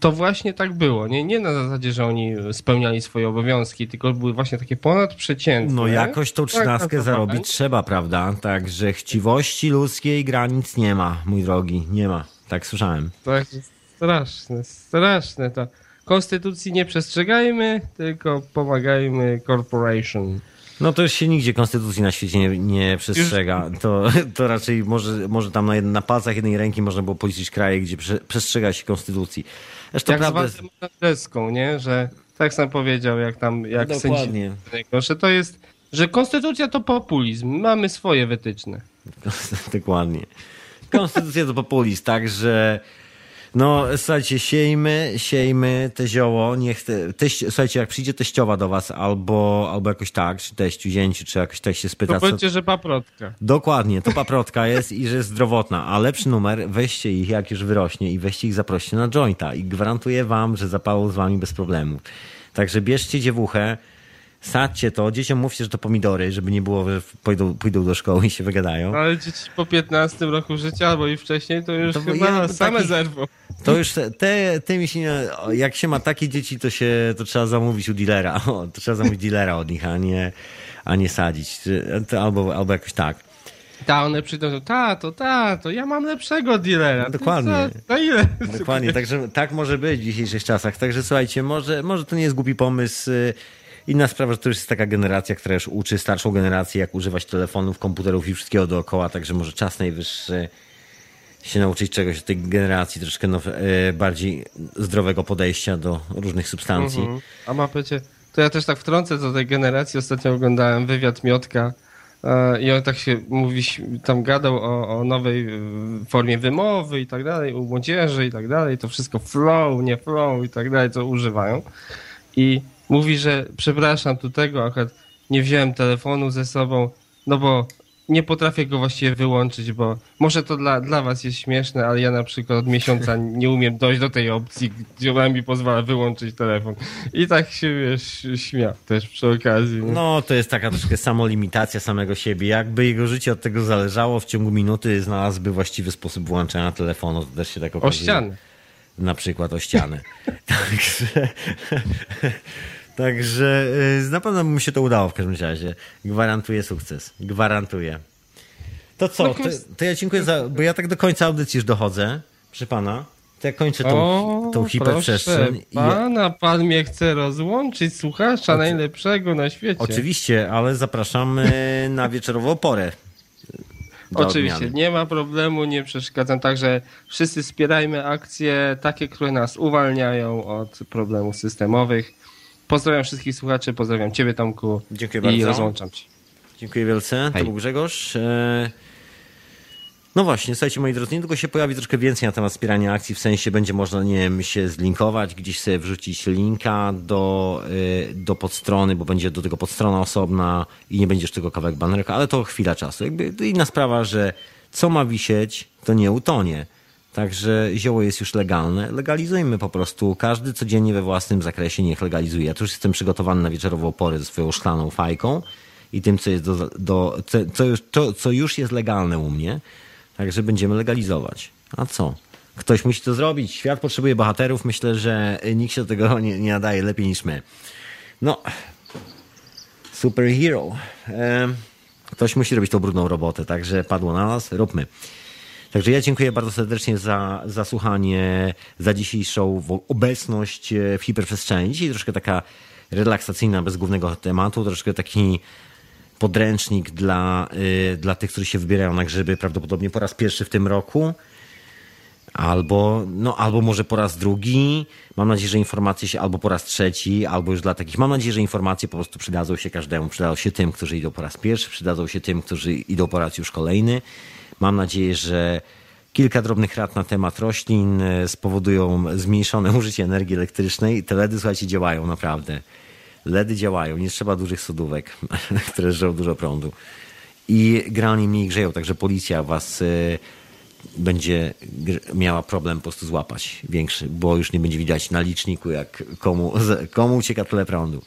to właśnie tak było. Nie, nie na zasadzie, że oni spełniali swoje obowiązki, tylko były właśnie takie ponadprzeciętne. No jakoś tą Tak, trzynastkę tak, zarobić tak. trzeba, prawda? Także chciwości ludzkiej granic nie ma, mój drogi, nie ma. Tak słyszałem. Jest straszne, straszne to. Konstytucji nie przestrzegajmy, tylko pomagajmy corporation. No to już się nigdzie konstytucji na świecie nie, nie przestrzega. To, to raczej może, może tam na, na palcach jednej ręki można było policzyć kraje, gdzie prze, przestrzega się konstytucji. Zresztą jak prawda z Deską, nie? Że tak sam powiedział, jak tam, jak Dokładnie. sędzia, że to jest, że konstytucja to populizm, mamy swoje wytyczne. Dokładnie. Konstytucja to populizm, także No, słuchajcie, siejmy, siejmy te zioło, niech te, teść, słuchajcie, jak przyjdzie teściowa do was, albo, albo jakoś tak, czy teściu, zięciu, czy jakoś tak się spyta, To co, powiedzcie, że paprotka. Dokładnie, to paprotka jest i że jest zdrowotna, a lepszy numer, weźcie ich jak już wyrośnie i weźcie ich zaproście na jointa i gwarantuję wam, że zapalą z wami bez problemu. Także bierzcie dziewuchę, sadźcie to, dzieciom mówcie, że to pomidory, żeby nie było, że pójdą, pójdą do szkoły i się wygadają. No, Ale dzieci po 15 roku życia albo i wcześniej to już To chyba ja same takich- zerwą. To już te, te, tymi się nie, jak się ma takie dzieci, to się, to trzeba zamówić u dealera, o, to trzeba zamówić dealera od nich, a nie, a nie sadzić, albo, albo jakoś tak. Ta, one przyjdą, tato, tato, ja mam lepszego dealera. Dokładnie. Na ile? Dokładnie, także tak może być w dzisiejszych czasach. Także słuchajcie, może, może to nie jest głupi pomysł. Inna sprawa, że to już jest taka generacja, która już uczy starszą generację, jak używać telefonów, komputerów i wszystkiego dookoła, także może czas najwyższy się nauczyć czegoś od tej generacji, troszkę y, bardziej zdrowego podejścia do różnych substancji. Mhm. A ma pecie, to ja też tak wtrącę do tej generacji. Ostatnio oglądałem wywiad Miotka e, i on tak się mówi, tam gadał o, o nowej e, formie wymowy i tak dalej, u młodzieży i tak dalej. To wszystko flow, nie flow i tak dalej, co używają. I mówi, że przepraszam, tu tego akurat nie wziąłem telefonu ze sobą, no bo nie potrafię go właściwie wyłączyć, bo może to dla, dla was jest śmieszne, ale ja na przykład od miesiąca nie umiem dojść do tej opcji, gdzie ona mi pozwala wyłączyć telefon. I tak się, wiesz, śmiał też przy okazji. nie? No, to jest taka troszkę samolimitacja samego siebie. Jakby jego życie od tego zależało, w ciągu minuty znalazłby właściwy sposób włączania telefonu, to też się tak O okazuje. ścianę. na przykład o ścianę. Także, także y, na pewno mu się to udało w każdym razie. Gwarantuję sukces. Gwarantuję. To co? To, to ja dziękuję za. Bo ja tak do końca audycji już dochodzę, proszę pana. To ja kończę tą, O, tą hiperprzestrzeń. I ja, Pana, pan mnie chce rozłączyć, słuchacza najlepszego na świecie. oczywiście, ale zapraszamy na wieczorową porę. Oczywiście, odmiany. nie ma problemu, nie przeszkadzam. Także wszyscy wspierajmy akcje takie, które nas uwalniają od problemów systemowych. Pozdrawiam wszystkich słuchaczy, pozdrawiam Ciebie Tomku Dziękuję i bardzo. rozłączam się. Dziękuję wielce. To Hej. był Grzegorz. E, No właśnie, słuchajcie moi drodzy, niedługo się pojawi troszkę więcej na temat wspierania akcji, w sensie będzie można, nie wiem, się zlinkować, gdzieś sobie wrzucić linka do, y, do podstrony, bo będzie do tego podstrona osobna i nie będziesz tylko kawałek banerka, ale to chwila czasu. Jakby to inna sprawa, że co ma wisieć, to nie utonie. Także zioło jest już legalne. Legalizujmy po prostu. Każdy codziennie we własnym zakresie niech legalizuje. Ja już jestem przygotowany na wieczorową porę ze swoją szklaną fajką i tym, co, jest do, do, co, co, już, to, co już jest legalne u mnie. Także będziemy legalizować. A co? Ktoś musi to zrobić. Świat potrzebuje bohaterów. Myślę, że nikt się do tego nie, nie nadaje lepiej niż my. No, superhero. Em, Ktoś musi robić tą brudną robotę, także padło na nas, róbmy. Także ja dziękuję bardzo serdecznie za, za słuchanie, za dzisiejszą obecność e, w hiperprzestrzeni. Dzisiaj troszkę taka relaksacyjna, bez głównego tematu, troszkę taki podręcznik dla, y, dla tych, którzy się wybierają na grzyby, prawdopodobnie po raz pierwszy w tym roku. Albo, no, albo może po raz drugi. Mam nadzieję, że informacje się albo po raz trzeci, albo już dla takich. Mam nadzieję, że informacje po prostu przydadzą się każdemu. Przydadzą się tym, którzy idą po raz pierwszy, przydadzą się tym, którzy idą po raz już kolejny. Mam nadzieję, że kilka drobnych rad na temat roślin e, spowodują zmniejszone użycie energii elektrycznej. Te LEDy, słuchajcie, działają naprawdę. LEDy działają, nie trzeba dużych sodówek, które żrą dużo prądu. I generalnie mniej grzeją, także policja was y, będzie miała problem po prostu złapać większy, bo już nie będzie widać na liczniku, jak komu, komu ucieka tyle prądu.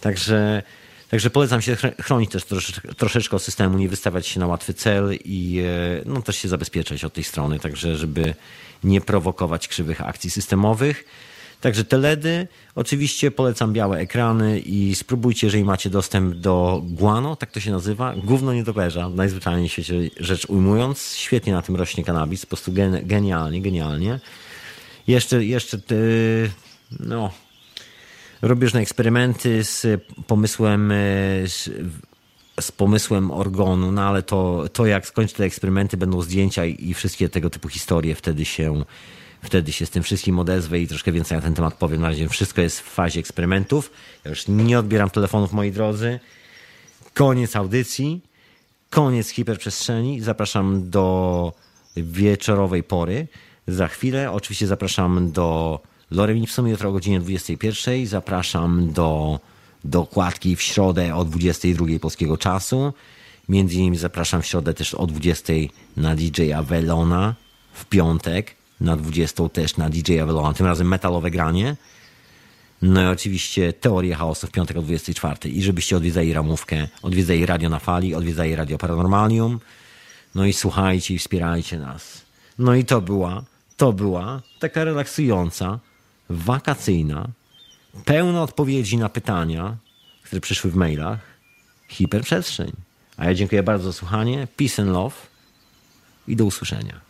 Także, także polecam się chr- chronić też troszeczkę, troszeczkę systemu, nie wystawiać się na łatwy cel i e, no, też się zabezpieczać od tej strony, także żeby nie prowokować krzywych akcji systemowych. Także te LEDy, oczywiście polecam białe ekrany i spróbujcie, jeżeli macie dostęp do guano, tak to się nazywa, gówno nietoperza, najzwyczajniej w świecie rzecz ujmując. Świetnie na tym rośnie kanabis, po prostu gen, genialnie, genialnie. Jeszcze, jeszcze te, no, robię różne eksperymenty z pomysłem, e, z, z pomysłem organu, no ale to, to jak skończę te eksperymenty, będą zdjęcia i, i wszystkie tego typu historie, wtedy się, wtedy się z tym wszystkim odezwę i troszkę więcej na ten temat powiem. Na razie wszystko jest w fazie eksperymentów. Ja już nie odbieram telefonów, moi drodzy. Koniec audycji, koniec hiperprzestrzeni. Zapraszam do wieczorowej pory. za chwilę. Oczywiście zapraszam do Lorem Ipsum jutro o godzinie 21. Zapraszam do dokładki w środę o 22 polskiego czasu. Między innymi zapraszam w środę też o 20 na DJ Avelona, w piątek na 20 też na DJ Avelona, tym razem metalowe granie. No i oczywiście Teorię Chaosu w piątek o 24. I żebyście odwiedzali ramówkę, odwiedzali Radio na Fali, odwiedzali Radio Paranormalium. No i słuchajcie i wspierajcie nas. No i to była, to była taka relaksująca, wakacyjna, pełna odpowiedzi na pytania, które przyszły w mailach, hiperprzestrzeń. A ja dziękuję bardzo za słuchanie. Peace and love i do usłyszenia.